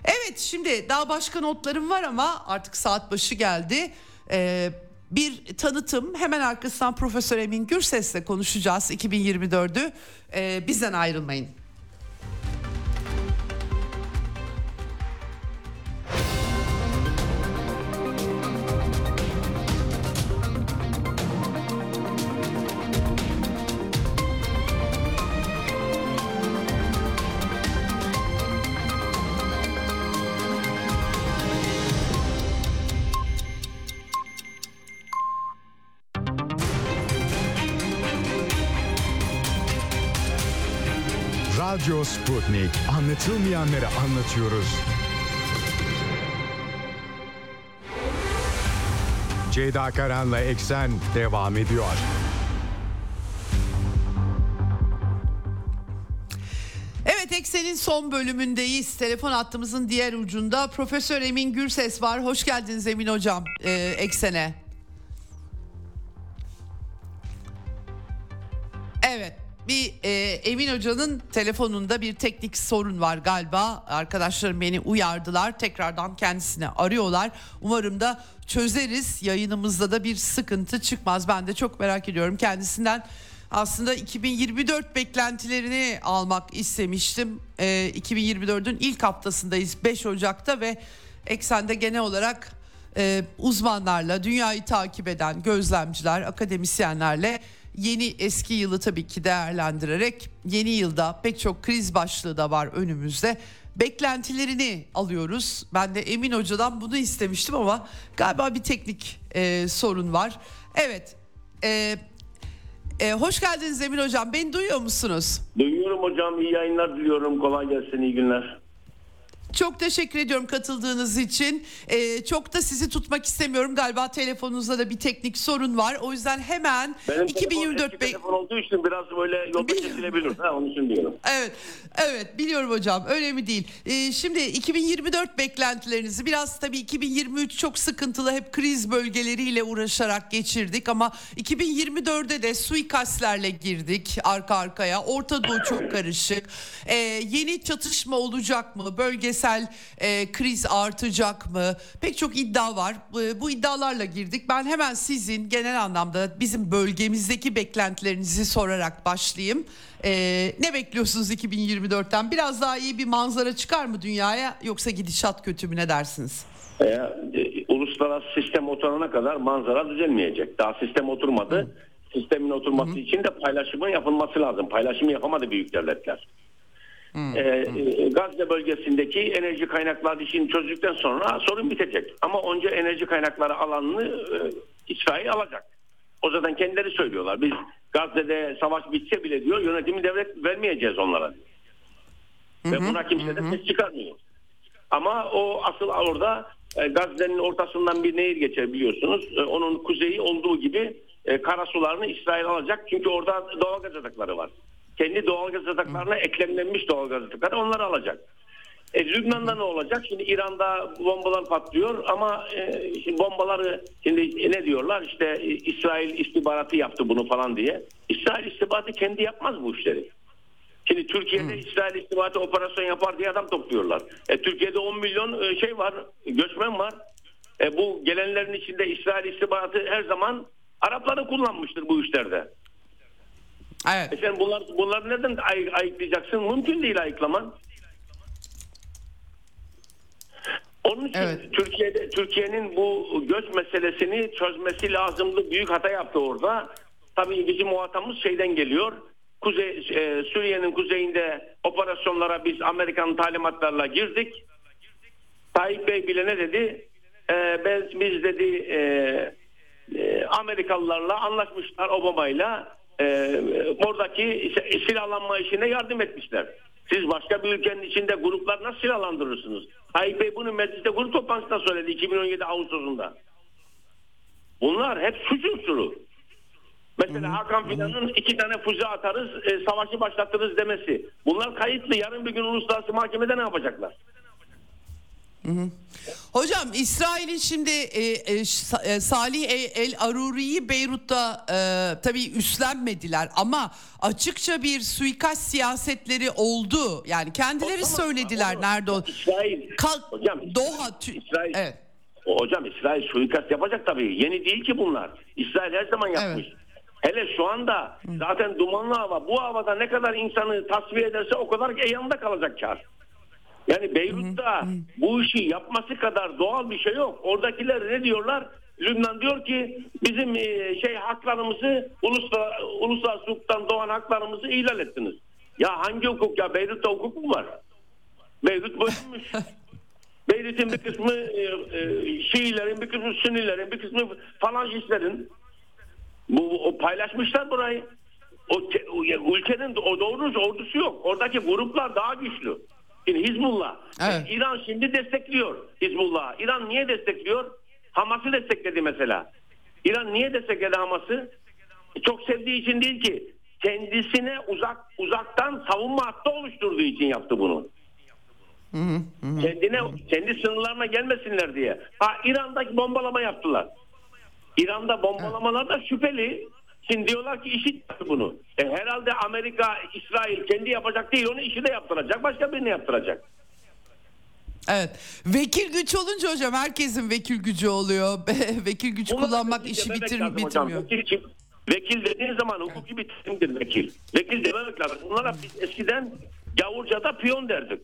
Evet şimdi daha başka notlarım var ama artık saat başı geldi. Ee, bir tanıtım hemen arkasından Profesör Emin Gürses'le konuşacağız 2024'ü. Ee, bizden ayrılmayın. Radyo Sputnik. Anlatılmayanları anlatıyoruz. Ceyda Karan'la Eksen devam ediyor. Evet Eksen'in son bölümündeyiz. Telefon hattımızın diğer ucunda Profesör Emin Gürses var. Hoş geldiniz Emin Hocam e, Eksen'e. Evet bir e, Emin Hoca'nın telefonunda bir teknik sorun var galiba. Arkadaşlarım beni uyardılar. Tekrardan kendisine arıyorlar. Umarım da çözeriz. Yayınımızda da bir sıkıntı çıkmaz. Ben de çok merak ediyorum kendisinden. Aslında 2024 beklentilerini almak istemiştim. E, 2024'ün ilk haftasındayız 5 Ocak'ta ve Eksen'de genel olarak e, uzmanlarla, dünyayı takip eden gözlemciler, akademisyenlerle yeni eski yılı tabii ki değerlendirerek yeni yılda pek çok kriz başlığı da var önümüzde. Beklentilerini alıyoruz. Ben de Emin Hoca'dan bunu istemiştim ama galiba bir teknik e, sorun var. Evet. E, e, hoş geldiniz Emin Hocam. Beni duyuyor musunuz? Duyuyorum hocam. İyi yayınlar diliyorum. Kolay gelsin. iyi günler. Çok teşekkür ediyorum katıldığınız için. Ee, çok da sizi tutmak istemiyorum. Galiba telefonunuzda da bir teknik sorun var. O yüzden hemen Benim 2024 telefon, telefon olduğu için biraz böyle yolda Bil- kesilebilir. Ha, onun için diyorum. Evet, evet biliyorum hocam. Önemli değil. Ee, şimdi 2024 beklentilerinizi biraz tabii 2023 çok sıkıntılı hep kriz bölgeleriyle uğraşarak geçirdik ama 2024'de de suikastlerle girdik arka arkaya. Orta Doğu çok karışık. Ee, yeni çatışma olacak mı? Bölgesel e, kriz artacak mı? Pek çok iddia var. Bu, bu iddialarla girdik. Ben hemen sizin genel anlamda bizim bölgemizdeki beklentilerinizi sorarak başlayayım. Ee, ne bekliyorsunuz 2024'ten? Biraz daha iyi bir manzara çıkar mı dünyaya yoksa gidişat kötü mü ne dersiniz? Ee, e, uluslararası sistem oturana kadar manzara düzelmeyecek. Daha sistem oturmadı. Sistemin oturması için de paylaşımın yapılması lazım. Paylaşımı yapamadı büyük devletler. Ee, e, Gazze bölgesindeki enerji kaynakları işini çözdükten sonra sorun bitecek. Ama önce enerji kaynakları alanını e, İsrail alacak. O zaten kendileri söylüyorlar. Biz Gazze'de savaş bitse bile diyor yönetimi devlet vermeyeceğiz onlara diyor. Ve buna kimse de ses çıkarmıyor. Ama o asıl orada e, Gazze'nin ortasından bir nehir geçer biliyorsunuz. E, onun kuzeyi olduğu gibi e, karasularını İsrail alacak. Çünkü orada doğal gaz yatakları var. Kendi doğal gaz yataklarına eklemlenmiş doğal gaz yatakları onları alacak. E, Lübnan'da ne olacak? Şimdi İran'da bombalar patlıyor ama e, şimdi bombaları şimdi ne diyorlar? İşte e, İsrail istihbaratı yaptı bunu falan diye. İsrail istihbaratı kendi yapmaz bu işleri. Şimdi Türkiye'de İsrail istihbaratı operasyon yapar diye adam topluyorlar. E, Türkiye'de 10 milyon e, şey var, göçmen var. E, bu gelenlerin içinde İsrail istihbaratı her zaman Arapları kullanmıştır bu işlerde. Evet. E sen bunlar, bunları neden ay, ayıklayacaksın? Mümkün değil ayıklaman. Onun için Evet. Türkiye'de Türkiye'nin bu göç meselesini çözmesi lazımdı. Büyük hata yaptı orada. Tabii bizim muhatabımız şeyden geliyor. Kuzey e, Suriye'nin kuzeyinde operasyonlara biz Amerikan talimatlarla girdik. Tayyip Bey bile ne dedi? E, ben biz dedi e, e, Amerikalılarla anlaşmışlar Obama'yla e, oradaki silahlanma işine yardım etmişler. Siz başka bir ülkenin içinde gruplar nasıl silahlandırırsınız? Tayyip Bey bunu mecliste grup toplantısında söyledi 2017 Ağustos'unda. Bunlar hep suç unsuru. Mesela Hakan Fidan'ın iki tane füze atarız, e, savaşı başlatırız demesi. Bunlar kayıtlı. Yarın bir gün uluslararası mahkemede ne yapacaklar? Hocam İsrail'in şimdi e, e, e, Salih El- Aruri'yi Beyrut'ta e, tabii üstlenmediler ama açıkça bir suikast siyasetleri oldu. Yani kendileri O tamam, söylediler onu- nerede o. İsrail. Kal- Hocam, Doha İsrail. Evet. Hocam İsrail suikast yapacak tabii. Yeni değil ki bunlar. İsrail her zaman yapmış. Evet. Hele şu anda zaten dumanlı hava. Bu havada ne kadar insanı tasfiye ederse o kadar yanında kalacak kar. Yani Beyrut'ta bu işi yapması kadar doğal bir şey yok. Oradakiler ne diyorlar? Lübnan diyor ki bizim e, şey haklarımızı uluslararası, uluslararası hukuktan doğan haklarımızı ihlal ettiniz. Ya hangi hukuk ya? Beyrut'ta hukuk mu var? Beyrut bölünmüş. Beyrut'un bir kısmı e, e, Şiilerin, bir kısmı Sünnilerin, bir kısmı falanjistlerin. Bu o paylaşmışlar burayı. O, ülkenin o doğru ordusu yok. Oradaki gruplar daha güçlü. Şimdi Hizbullah. Evet. İran şimdi destekliyor Hizbullah. İran niye destekliyor? Hamas'ı destekledi mesela. İran niye destekledi Hamas'ı? Çok sevdiği için değil ki. Kendisine uzak uzaktan savunma hattı oluşturduğu için yaptı bunu. Kendine kendi sınırlarına gelmesinler diye. Ha İran'daki bombalama yaptılar. İran'da bombalamalar da şüpheli. Şimdi diyorlar ki işi yaptı bunu. E, herhalde Amerika, İsrail kendi yapacak değil. Onu işi de yaptıracak. Başka birini yaptıracak. Evet. Vekil güç olunca hocam herkesin vekil gücü oluyor. vekil güç kullanmak işi bitir, bitirmiyor. Vekil, vekil dediğin zaman hukuki bir terimdir vekil. Vekil dememek lazım. Bunlara biz eskiden Gavurca'da piyon derdik.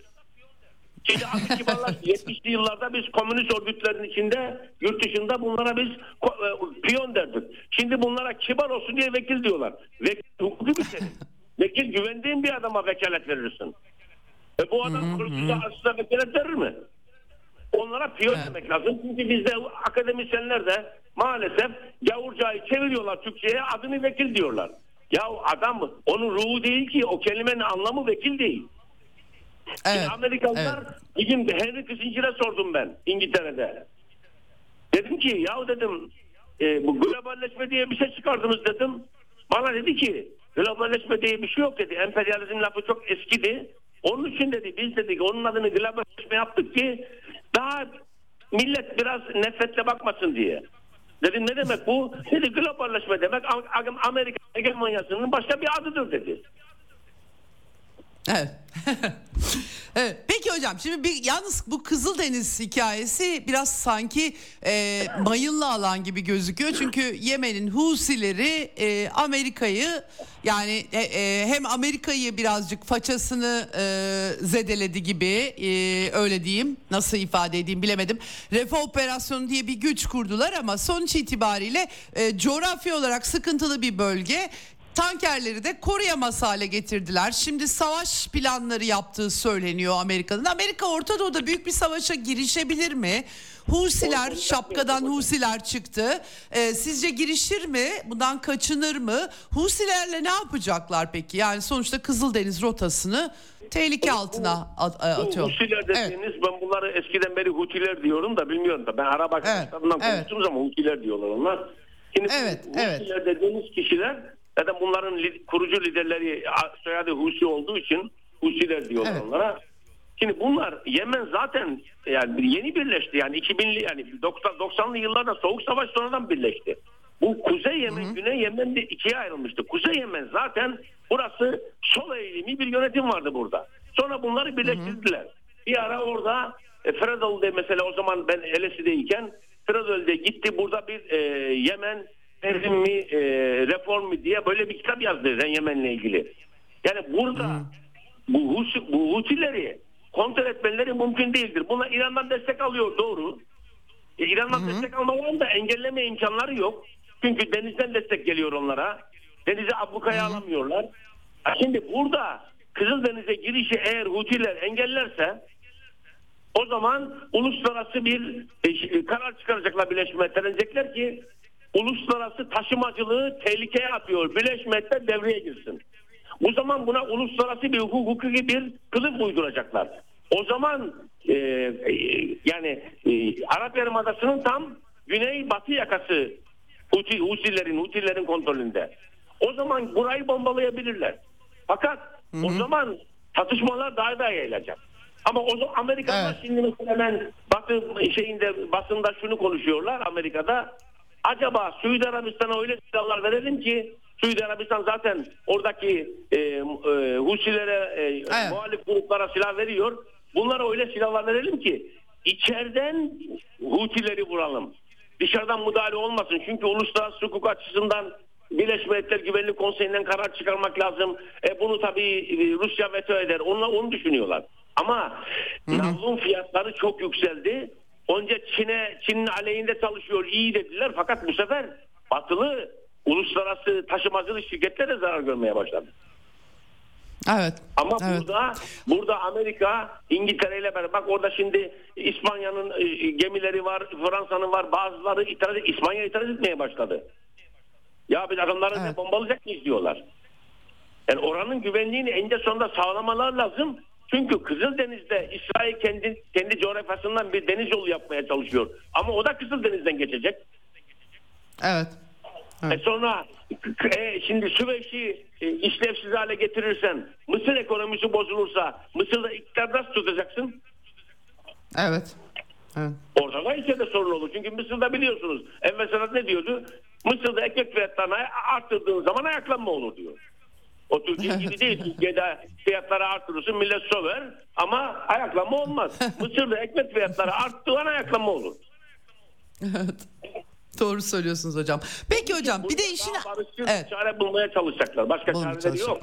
Şimdi adı kibarlaştı. 70'li yıllarda biz komünist örgütlerin içinde yurt dışında bunlara biz e, piyon derdik. Şimdi bunlara kibar olsun diye vekil diyorlar. Vekil hukuki bir terim. Vekil güvendiğin bir adama vekalet verirsin. E bu adam hırsıza aslında vekalet verir mi? Onlara piyon Evet. demek lazım. Çünkü bizde akademisyenler de maalesef gavurcayı çeviriyorlar Türkçe'ye adını vekil diyorlar. Ya adam onun ruhu değil ki o kelimenin anlamı vekil değil. Evet. Şimdi Amerikalılar evet. bugün Henry Kissinger'e sordum ben İngiltere'de. Dedim ki ya dedim e, bu globalleşme diye bir şey çıkardınız dedim. Bana dedi ki globalleşme diye bir şey yok dedi. Emperyalizm lafı çok eskidi. Onun için dedi biz dedik onun adını globalleşme yaptık ki daha millet biraz nefretle bakmasın diye. Dedim ne demek bu? Dedi globalleşme demek Am- Amerika hegemonyasının başka bir adıdır dedi. Evet. evet. Peki hocam şimdi bir yalnız bu Kızıldeniz hikayesi biraz sanki e, mayınlı alan gibi gözüküyor. Çünkü Yemen'in Husileri e, Amerika'yı yani e, e, hem Amerika'yı birazcık façasını e, zedeledi gibi e, öyle diyeyim nasıl ifade edeyim bilemedim. Refah operasyonu diye bir güç kurdular ama sonuç itibariyle e, coğrafi olarak sıkıntılı bir bölge. Tankerleri de koruyamaz hale getirdiler. Şimdi savaş planları yaptığı söyleniyor Amerika'nın. Amerika Orta Doğu'da büyük bir savaşa girişebilir mi? Husiler, şapkadan Husiler çıktı. Ee, sizce girişir mi? Bundan kaçınır mı? Husilerle ne yapacaklar peki? Yani sonuçta Kızıldeniz rotasını tehlike altına at- Bu atıyor. Hutiler Evet. dediğiniz ben bunları eskiden beri Hutiler diyorum da bilmiyorum da ben Arap arkadaşlarımdan evet. konuştuğum zaman Hutiler diyorlar onlar. Şimdi Evet, Hutiler evet. dediğiniz kişiler zaten bunların kurucu liderleri soyadı Husi olduğu için Husiler diyorlar Evet. onlara. Şimdi bunlar Yemen zaten yani yeni birleşti yani 2000'li yani 90 90'lı yıllarda soğuk savaş sonradan birleşti. Bu Kuzey Yemen, Güney Yemen de ikiye ayrılmıştı. Kuzey Yemen zaten burası sol eğilimi bir yönetim vardı burada. Sonra bunları birleştirdiler. Bir ara orada e, Fredol'de mesela o zaman ben LSE'deyken Fredol'de gitti burada bir e, Yemen devrim mi e, reform mi diye böyle bir kitap yazdı Zen Yemen'le ilgili. Yani burada bu, Husi, bu Hutileri kontrol etmeleri mümkün değildir. Bunlar İran'dan destek alıyor doğru. E, İran'dan destek almalarının da engelleme imkanları yok. Çünkü denizden destek geliyor onlara. Denize ablukaya alamıyorlar. Ha, Şimdi burada Kızıldeniz'e girişi eğer Hutiler engellerse o zaman uluslararası bir e, karar çıkaracaklar Birleşmiş Milletler. Diyecekler ki uluslararası taşımacılığı tehlikeye atıyor. Birleşmiş Milletler devreye girsin. Bu zaman buna uluslararası bir hukuk, hukuki bir kılıf uyduracaklar. O zaman e, e, yani e, Arap Yarımadası'nın tam güney batı yakası Huti, Hutilerin kontrolünde. O zaman burayı bombalayabilirler. Fakat o zaman tartışmalar daha da yayılacak. Ama o zaman Amerikalılar Evet. şimdi mesela hemen batı şeyinde basında şunu konuşuyorlar Amerika'da. Acaba Suudi Arabistan'a öyle silahlar verelim ki Suudi Arabistan zaten oradaki e, e, Husilere, e, Evet. muhalif gruplara silah veriyor. Bunlara öyle silahlar verelim ki içeriden Hutileri vuralım. Dışarıdan müdahale olmasın. Çünkü uluslararası hukuk açısından Birleşmiş Milletler Güvenlik Konseyi'nden karar çıkarmak lazım. E, bunu tabii e, Rusya veto eder. Onlar onu düşünüyorlar. Ama navlun fiyatları çok yükseldi. Önce Çin'e Çin'in aleyhinde çalışıyor iyi dediler fakat bu sefer batılı uluslararası taşımacılık şirketleri de zarar görmeye başladı. Evet. Ama evet. burada burada Amerika İngiltere ile beraber bak orada şimdi İspanya'nın e, gemileri var, Fransa'nın var. Bazıları itiraz İspanya itiraz etmeye başladı. Ya biz adamları Evet. bombalayacak mıyız diyorlar. Yani oranın güvenliğini eninde sonunda sağlamalar lazım. Çünkü Kızıldeniz'de İsrail kendi kendi coğrafyasından bir deniz yolu yapmaya çalışıyor. Ama o da Kızıldeniz'den geçecek. Evet. E sonra e, şimdi Süveyş'i e, işlevsiz hale getirirsen Mısır ekonomisi bozulursa Mısır'da iktidar nasıl tutacaksın? Evet. Evet. Orada da içeride sorun olur. Çünkü Mısır'da biliyorsunuz Enver Sadat ne diyordu? Mısır'da ekmek fiyatlarını arttırdığın zaman ayaklanma olur diyor. O Türkiye gibi değil. Türkiye'de fiyatları arttırırsın millet söver ama ayaklanma olmaz. Mısır'da ekmek fiyatları arttığı an ayaklanma olur. Evet. Doğru söylüyorsunuz hocam. Peki hocam bir de Burada işin daha barışçıl Evet. çare bulmaya çalışacaklar. Başka çareleri yok.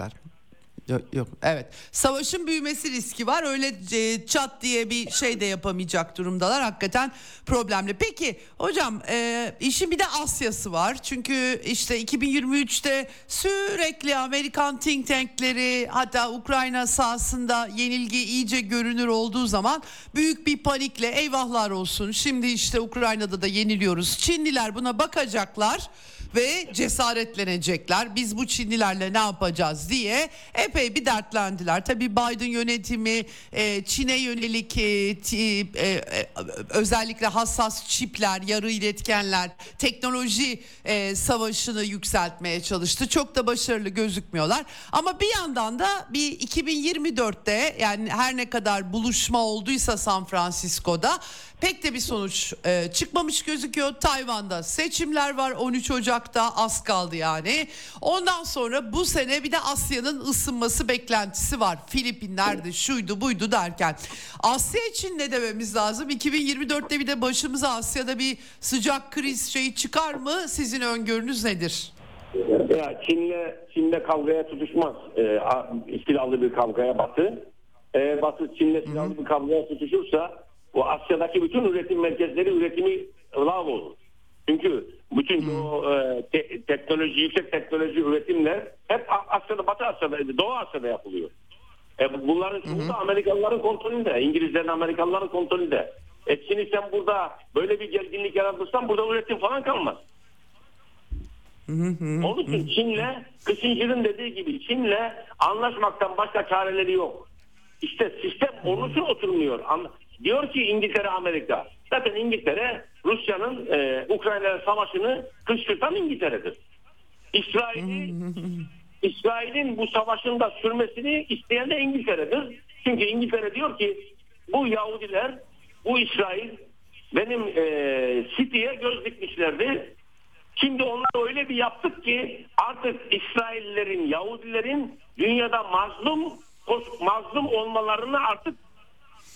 Yok, yok. Evet. Savaşın büyümesi riski var. Öyle e, çat diye bir şey de yapamayacak durumdalar. Hakikaten problemli. Peki hocam e, işin bir de Asya'sı var. Çünkü işte 2023'te sürekli Amerikan think tankleri hatta Ukrayna sahasında yenilgi iyice görünür olduğu zaman büyük bir panikle eyvahlar olsun. Şimdi işte Ukrayna'da da yeniliyoruz. Çinliler buna bakacaklar ve cesaretlenecekler. Biz bu Çinlilerle ne yapacağız diye epey bir dertlendiler. Tabii Biden yönetimi e, Çin'e yönelik e, e, özellikle hassas çipler, yarı iletkenler, teknoloji e, savaşını yükseltmeye çalıştı. Çok da başarılı gözükmüyorlar. Ama bir yandan da bir 2024'te yani her ne kadar buluşma olduysa San Francisco'da pek de bir sonuç e, çıkmamış gözüküyor. Tayvan'da seçimler var 13 Ocak'ta az kaldı yani. Ondan sonra bu sene bir de Asya'nın ısınması beklentisi var. Filipinler'de şuydu buydu derken. Asya için ne dememiz lazım? 2024'te bir de başımıza Asya'da bir sıcak kriz şeyi çıkar mı? Sizin öngörünüz nedir? Ya Çin'le Çin'le kavgaya tutuşmaz. A- silahlı bir kavgaya Batı. Ee, Batı Çin'le silahlı bir kavgaya tutuşursa o Asya'daki bütün üretim merkezleri üretimi lav olur. Çünkü bütün o e, te- teknoloji, yüksek teknoloji üretimler hep Asya'da, Batı Asya'da, Doğu Asya'da yapılıyor. E, bunların çoğu da Amerikalıların kontrolünde. İngilizlerin, Amerikalıların kontrolünde. E Çin'i sen burada böyle bir gerginlik yaratırsan burada üretim falan kalmaz. Onun için Çin'le Kısıncı'nın dediği gibi Çin'le anlaşmaktan başka çareleri yok. İşte sistem onun için oturmuyor. Diyor ki İngiltere Amerika. Zaten İngiltere Rusya'nın e, Ukrayna savaşını kışkırtan İngiltere'dir. İsrail'i İsrail'in bu savaşın da sürmesini isteyen de İngiltere'dir. Çünkü İngiltere diyor ki bu Yahudiler, bu İsrail benim e, City'ye göz dikmişlerdi. Şimdi onları öyle bir yaptık ki artık İsraillerin, Yahudilerin dünyada mazlum mazlum olmalarını artık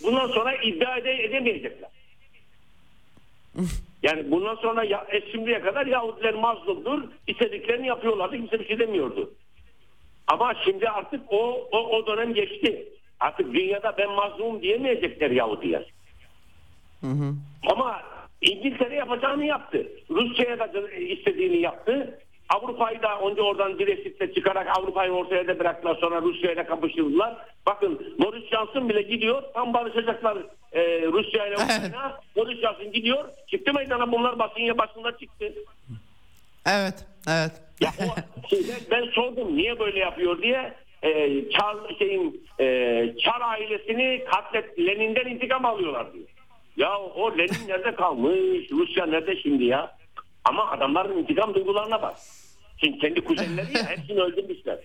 bundan sonra iddia ede- edemeyecekler. Yani bundan sonra ya, e, şimdiye kadar Yahudiler mazlumdur. istediklerini yapıyorlardı. Kimse bir şey demiyordu. Ama şimdi artık o, o, o dönem geçti. Artık dünyada ben mazlumum diyemeyecekler Yahudiler. Ama İngiltere yapacağını yaptı. Rusya'ya da istediğini yaptı. Avrupa'yı da önce oradan Brexit'te çıkarak Avrupa'yı ortaya da bıraktılar. Sonra Rusya ile kapışıldılar. Bakın Boris Johnson bile gidiyor. Tam barışacaklar e, Rusya ile Ukrayna. Boris Johnson gidiyor. Çıktı meydana bunlar basın basında çıktı. Evet, evet. Ya o şeyde ben sordum niye böyle yapıyor diye. E, Çar şeyin e, Çar ailesini katlet Lenin'den intikam alıyorlar diyor. Ya o Lenin nerede kalmış? Rusya nerede şimdi ya? Ama adamların intikam duygularına bak. Şimdi kendi kuzenleri ya hepsini öldürmüşler.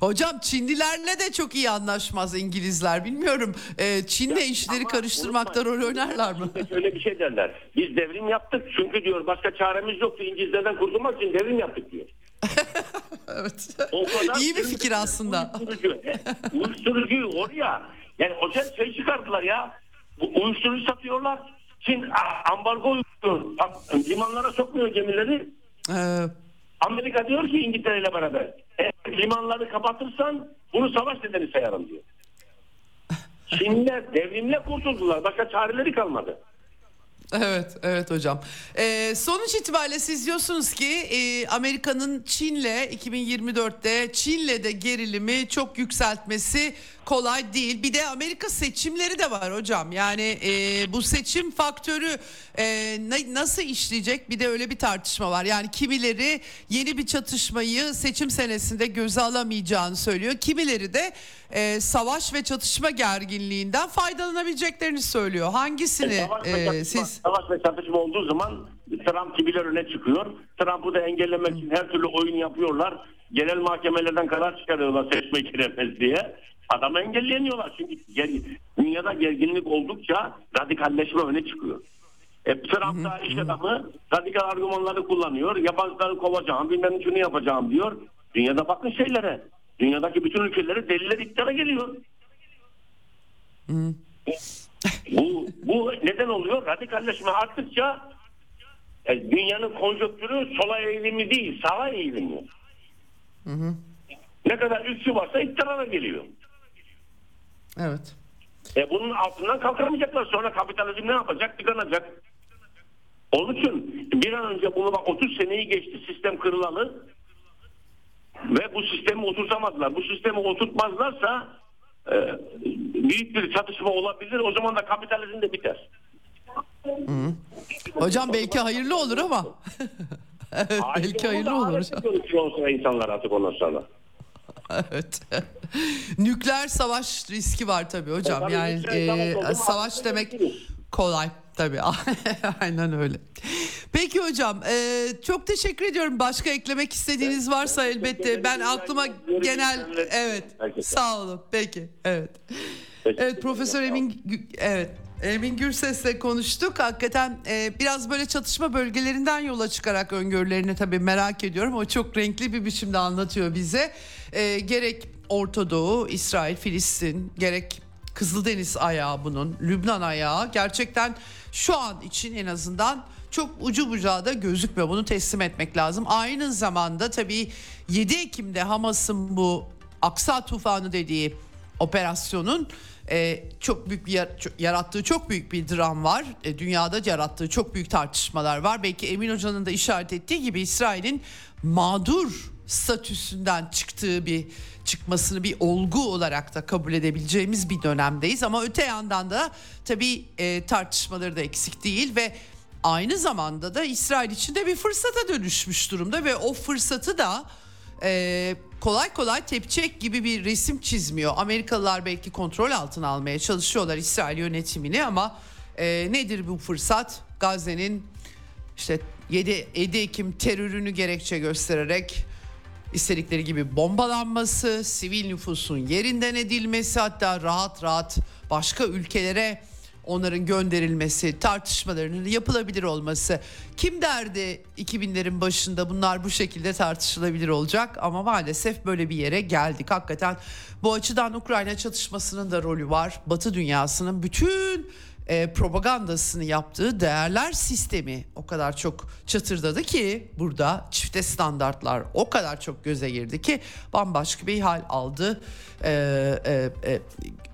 Hocam Çinlilerle de çok iyi anlaşmaz İngilizler. Bilmiyorum e, Çin'le işleri Ama karıştırmakta rol oynarlar mı? Şöyle bir şey derler. Biz devrim yaptık çünkü diyor başka çaremiz yoktu. İngilizlerden kurtulmak için devrim yaptık diyor. evet. O kadar İyi bir fikir aslında. Uyuşturucu. Uyuşturucuyu oraya yani otel şey çıkardılar ya. Bu uyuşturucu satıyorlar. Çin ambargo uyguluyor. Limanlara sokmuyor gemileri. Ee, Amerika diyor ki İngiltere ile beraber eğer limanları kapatırsan bunu savaş nedeni sayarım diyor. Çinliler devrimle kurtuldular. Başka çareleri kalmadı. Evet, evet hocam. Ee, sonuç itibariyle siz diyorsunuz ki e, Amerika'nın Çin'le 2024'te Çin'le de gerilimi çok yükseltmesi kolay değil. Bir de Amerika seçimleri de var hocam. Yani e, bu seçim faktörü e, na- nasıl işleyecek? Bir de öyle bir tartışma var. Yani kimileri yeni bir çatışmayı seçim senesinde göze alamayacağını söylüyor. Kimileri de e, savaş ve çatışma gerginliğinden faydalanabileceklerini söylüyor. Hangisini Savaş ve, e, çatışma, siz savaş ve çatışma olduğu zaman Trump gibiler öne çıkıyor. Trump'ı da engellemek için her türlü oyun yapıyorlar. Genel mahkemelerden karar çıkarıyorlar seçme giremez diye. Adamı engelleyemiyorlar. Çünkü dünyada gerginlik oldukça radikalleşme öne çıkıyor. E, Trump da iş adamı radikal argümanları kullanıyor. Yabancıları kovacağım, bilmem şunu yapacağım diyor. Dünyada bakın şeylere. Dünyadaki bütün ülkeleri deliler iktidara geliyor. Bu, bu neden oluyor? Radikalleşme arttıkça e, dünyanın konjonktürü sola eğilimi değil, sağa eğilimi. Ne kadar üstü varsa iktidara geliyor. evet. E bunun altından kalkamayacaklar. Sonra kapitalizm ne yapacak? Tıkanacak. Onun için bir an önce bunu bak 30 seneyi geçti sistem kırılalı ve bu sistemi oturtamadılar. Bu sistemi oturtmazlarsa e, büyük bir çatışma olabilir. O zaman da kapitalizm de biter. Hocam belki hayırlı olur ama. evet, belki hayırlı olur hocam. İnsanlar artık ondan sonra. Evet. Nükleer savaş riski var tabii hocam. Tabii Yani e, savaş demek kolay tabii. Aynen öyle. Peki hocam e, çok teşekkür ediyorum. Başka eklemek istediğiniz varsa elbette. Ben aklıma genel evet sağ olun. Peki. Evet. Evet Profesör Emin evet Emin Gürses'le konuştuk. Hakikaten e, biraz böyle çatışma bölgelerinden yola çıkarak öngörülerini tabii merak ediyorum. O çok renkli bir biçimde anlatıyor bize. E, gerek Orta Doğu, İsrail, Filistin, gerek Kızıldeniz ayağı bunun, Lübnan ayağı gerçekten şu an için en azından çok ucu bucağı da gözükmüyor. Bunu teslim etmek lazım. Aynı zamanda tabii 7 Ekim'de Hamas'ın bu Aksa tufanı dediği operasyonun e, çok büyük bir yarattığı çok büyük bir dram var. E, dünyada yarattığı çok büyük tartışmalar var. Belki Emin Hoca'nın da işaret ettiği gibi İsrail'in mağdur statüsünden çıktığı bir çıkmasını bir olgu olarak da kabul edebileceğimiz bir dönemdeyiz. Ama öte yandan da tabii e, tartışmaları da eksik değil ve aynı zamanda da İsrail için de bir fırsata dönüşmüş durumda ve o fırsatı da e, kolay kolay tepçek gibi bir resim çizmiyor. Amerikalılar belki kontrol altına almaya çalışıyorlar İsrail yönetimini ama e, nedir bu fırsat? Gazze'nin işte 7, 7 Ekim terörünü gerekçe göstererek istedikleri gibi bombalanması, sivil nüfusun yerinden edilmesi hatta rahat rahat başka ülkelere onların gönderilmesi, tartışmalarının yapılabilir olması. Kim derdi 2000'lerin başında bunlar bu şekilde tartışılabilir olacak ama maalesef böyle bir yere geldik. Hakikaten bu açıdan Ukrayna çatışmasının da rolü var. Batı dünyasının bütün e, propagandasını yaptığı değerler sistemi o kadar çok çatırdadı ki burada çifte standartlar o kadar çok göze girdi ki bambaşka bir hal aldı. E, e, e,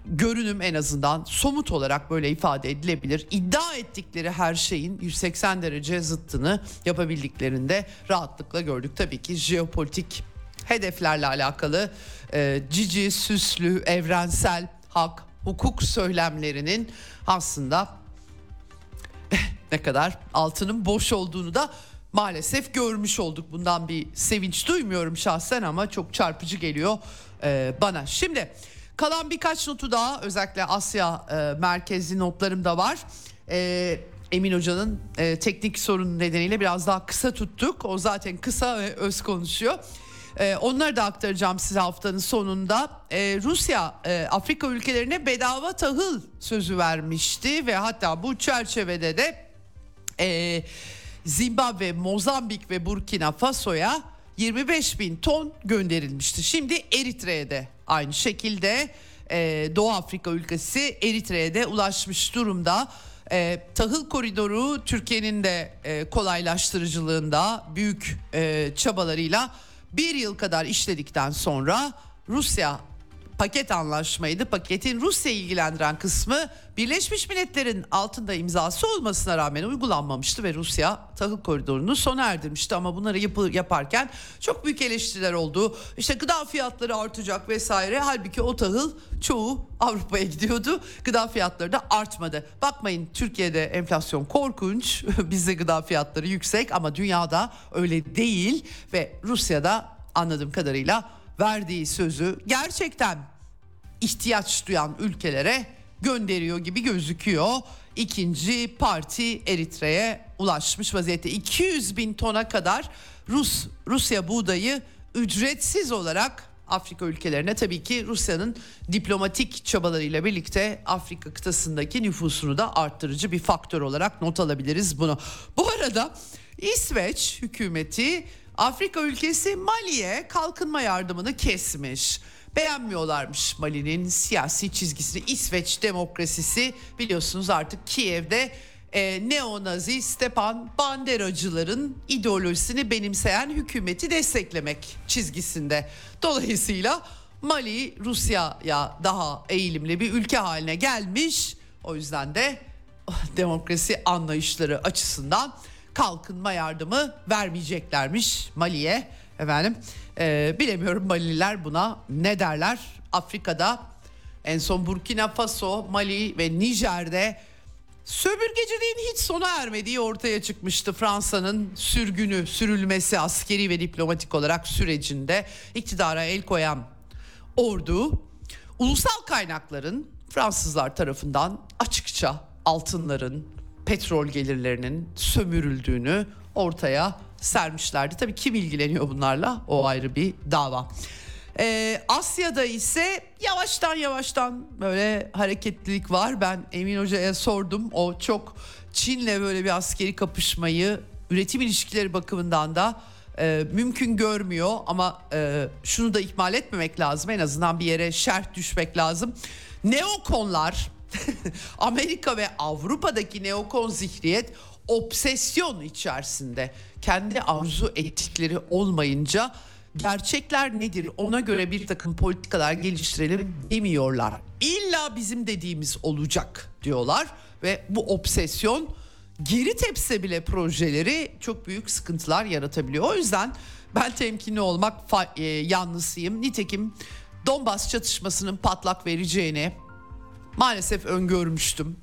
görünüm en azından somut olarak böyle ifade edilebilir. İddia ettikleri her şeyin 180 derece zıttını yapabildiklerinde rahatlıkla gördük. Tabii ki jeopolitik hedeflerle alakalı e, cici, süslü, evrensel hak, hukuk söylemlerinin aslında ne kadar altının boş olduğunu da maalesef görmüş olduk. Bundan bir sevinç duymuyorum şahsen ama çok çarpıcı geliyor e, bana. Şimdi kalan birkaç notu daha özellikle Asya e, merkezli notlarım da var. E, Emin Hoca'nın e, teknik sorun nedeniyle biraz daha kısa tuttuk. O zaten kısa ve öz konuşuyor. E, onları da aktaracağım size haftanın sonunda. E, Rusya e, Afrika ülkelerine bedava tahıl sözü vermişti ve hatta bu çerçevede de e, Zimbabwe, Mozambik ve Burkina Faso'ya 25 bin ton gönderilmişti. Şimdi Eritre'ye de aynı şekilde e, Doğu Afrika ülkesi Eritre'ye de ulaşmış durumda. E, tahıl koridoru Türkiye'nin de e, kolaylaştırıcılığında büyük e, çabalarıyla bir yıl kadar işledikten sonra Rusya paket anlaşmaydı. Paketin Rusya ilgilendiren kısmı Birleşmiş Milletler'in altında imzası olmasına rağmen uygulanmamıştı ve Rusya tahıl koridorunu sona erdirmişti. Ama bunları yapı, yaparken çok büyük eleştiriler oldu. İşte gıda fiyatları artacak vesaire. Halbuki o tahıl çoğu Avrupa'ya gidiyordu. Gıda fiyatları da artmadı. Bakmayın Türkiye'de enflasyon korkunç. Bizde gıda fiyatları yüksek ama dünyada öyle değil ve Rusya'da anladığım kadarıyla verdiği sözü gerçekten ihtiyaç duyan ülkelere gönderiyor gibi gözüküyor. İkinci parti Eritre'ye ulaşmış vaziyette 200 bin tona kadar Rus Rusya buğdayı ücretsiz olarak Afrika ülkelerine tabii ki Rusya'nın diplomatik çabalarıyla birlikte Afrika kıtasındaki nüfusunu da arttırıcı bir faktör olarak not alabiliriz bunu. Bu arada İsveç hükümeti Afrika ülkesi Mali'ye kalkınma yardımını kesmiş. Beğenmiyorlarmış Mali'nin siyasi çizgisini. İsveç demokrasisi biliyorsunuz artık Kiev'de e, neo-nazi Stepan Banderacıların ideolojisini benimseyen hükümeti desteklemek çizgisinde. Dolayısıyla Mali Rusya'ya daha eğilimli bir ülke haline gelmiş. O yüzden de demokrasi anlayışları açısından kalkınma yardımı vermeyeceklermiş Mali'ye. Efendim e, bilemiyorum Malililer buna ne derler. Afrika'da en son Burkina Faso, Mali ve Nijer'de sömürgeciliğin hiç sona ermediği ortaya çıkmıştı. Fransa'nın sürgünü, sürülmesi askeri ve diplomatik olarak sürecinde iktidara el koyan ordu ulusal kaynakların Fransızlar tarafından açıkça altınların, petrol gelirlerinin sömürüldüğünü ortaya sermişlerdi. Tabii kim ilgileniyor bunlarla o ayrı bir dava. Ee, Asya'da ise yavaştan yavaştan böyle hareketlilik var. Ben Emin Hoca'ya sordum. O çok Çin'le böyle bir askeri kapışmayı üretim ilişkileri bakımından da e, mümkün görmüyor. Ama e, şunu da ihmal etmemek lazım. En azından bir yere şerh düşmek lazım. Neokonlar Amerika ve Avrupa'daki neokon zihniyet obsesyon içerisinde kendi arzu ettikleri olmayınca gerçekler nedir ona göre bir takım politikalar geliştirelim demiyorlar. İlla bizim dediğimiz olacak diyorlar ve bu obsesyon geri tepse bile projeleri çok büyük sıkıntılar yaratabiliyor. O yüzden ben temkinli olmak fa- e, yanlısıyım. Nitekim Donbas çatışmasının patlak vereceğini maalesef öngörmüştüm.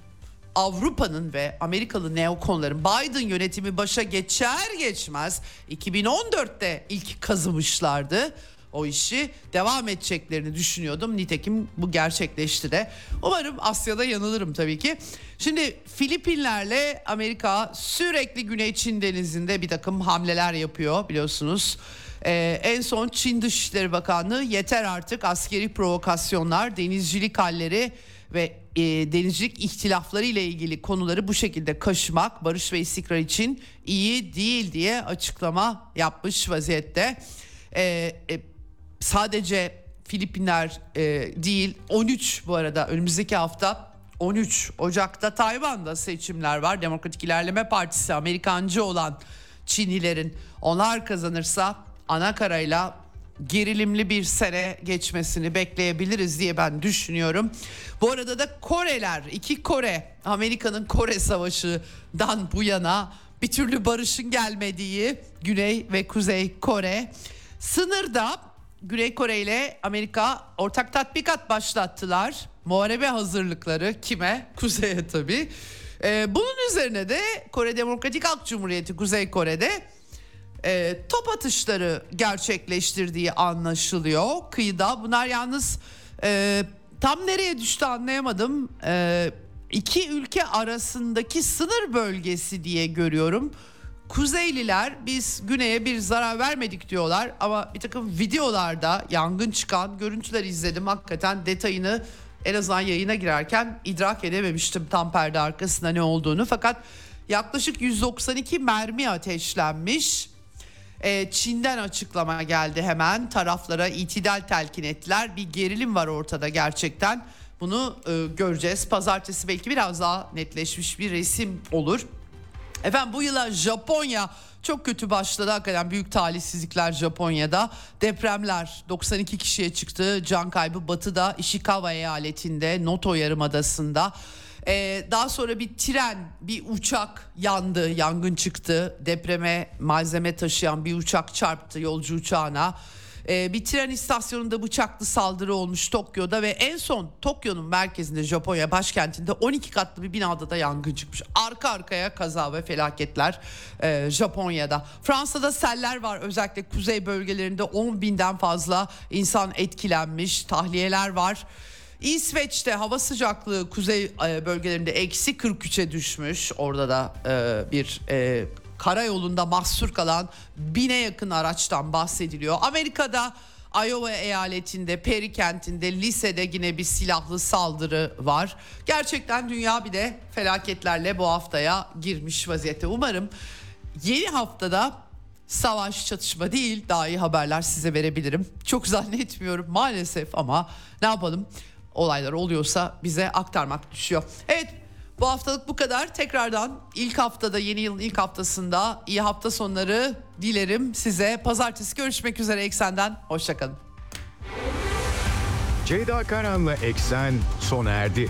Avrupa'nın ve Amerikalı neokonların Biden yönetimi başa geçer geçmez 2014'te ilk kazımışlardı. O işi devam edeceklerini düşünüyordum. Nitekim bu gerçekleşti de. Umarım Asya'da yanılırım tabii ki. Şimdi Filipinlerle Amerika sürekli Güney Çin denizinde bir takım hamleler yapıyor biliyorsunuz. Ee, en son Çin Dışişleri Bakanlığı yeter artık askeri provokasyonlar, denizcilik halleri ve e, denizcilik ihtilafları ile ilgili konuları bu şekilde kaşımak barış ve istikrar için iyi değil diye açıklama yapmış vaziyette. E, e, sadece Filipinler e, değil 13 bu arada önümüzdeki hafta 13 Ocak'ta Tayvan'da seçimler var. Demokratik İlerleme Partisi Amerikancı olan Çinlilerin onlar kazanırsa ana karayla gerilimli bir sene geçmesini bekleyebiliriz diye ben düşünüyorum. Bu arada da Koreler, iki Kore, Amerika'nın Kore Savaşı'dan bu yana bir türlü barışın gelmediği Güney ve Kuzey Kore sınırda Güney Kore ile Amerika ortak tatbikat başlattılar. Muharebe hazırlıkları kime? Kuzey'e tabii. Ee, bunun üzerine de Kore Demokratik Halk Cumhuriyeti Kuzey Kore'de e, top atışları gerçekleştirdiği anlaşılıyor kıyıda. Bunlar yalnız e, tam nereye düştü anlayamadım. E, iki ülke arasındaki sınır bölgesi diye görüyorum. Kuzeyliler biz güneye bir zarar vermedik diyorlar ama bir takım videolarda yangın çıkan görüntüler izledim hakikaten detayını en azından yayına girerken idrak edememiştim tam perde arkasında ne olduğunu fakat yaklaşık 192 mermi ateşlenmiş. Ee, Çin'den açıklama geldi hemen taraflara itidal telkin ettiler bir gerilim var ortada gerçekten bunu e, göreceğiz pazartesi belki biraz daha netleşmiş bir resim olur. Efendim bu yıla Japonya çok kötü başladı hakikaten büyük talihsizlikler Japonya'da. Depremler 92 kişiye çıktı. Can kaybı batıda Ishikawa eyaletinde Noto yarımadasında. Ee, daha sonra bir tren, bir uçak yandı, yangın çıktı. Depreme malzeme taşıyan bir uçak çarptı yolcu uçağına. Ee, bir tren istasyonunda bıçaklı saldırı olmuş Tokyo'da ve en son Tokyo'nun merkezinde Japonya başkentinde 12 katlı bir binada da yangın çıkmış. Arka arkaya kaza ve felaketler e, Japonya'da. Fransa'da seller var özellikle kuzey bölgelerinde 10 binden fazla insan etkilenmiş tahliyeler var. İsveç'te hava sıcaklığı kuzey e, bölgelerinde eksi 43'e düşmüş. Orada da e, bir e, karayolunda mahsur kalan bine yakın araçtan bahsediliyor. Amerika'da Iowa eyaletinde, Perry kentinde, lisede yine bir silahlı saldırı var. Gerçekten dünya bir de felaketlerle bu haftaya girmiş vaziyette. Umarım yeni haftada savaş çatışma değil daha iyi haberler size verebilirim. Çok zannetmiyorum maalesef ama ne yapalım olaylar oluyorsa bize aktarmak düşüyor. Evet bu haftalık bu kadar. Tekrardan ilk haftada yeni yılın ilk haftasında iyi hafta sonları dilerim size. Pazartesi görüşmek üzere Eksen'den. Hoşçakalın. Ceyda Karan'la Eksen sona erdi.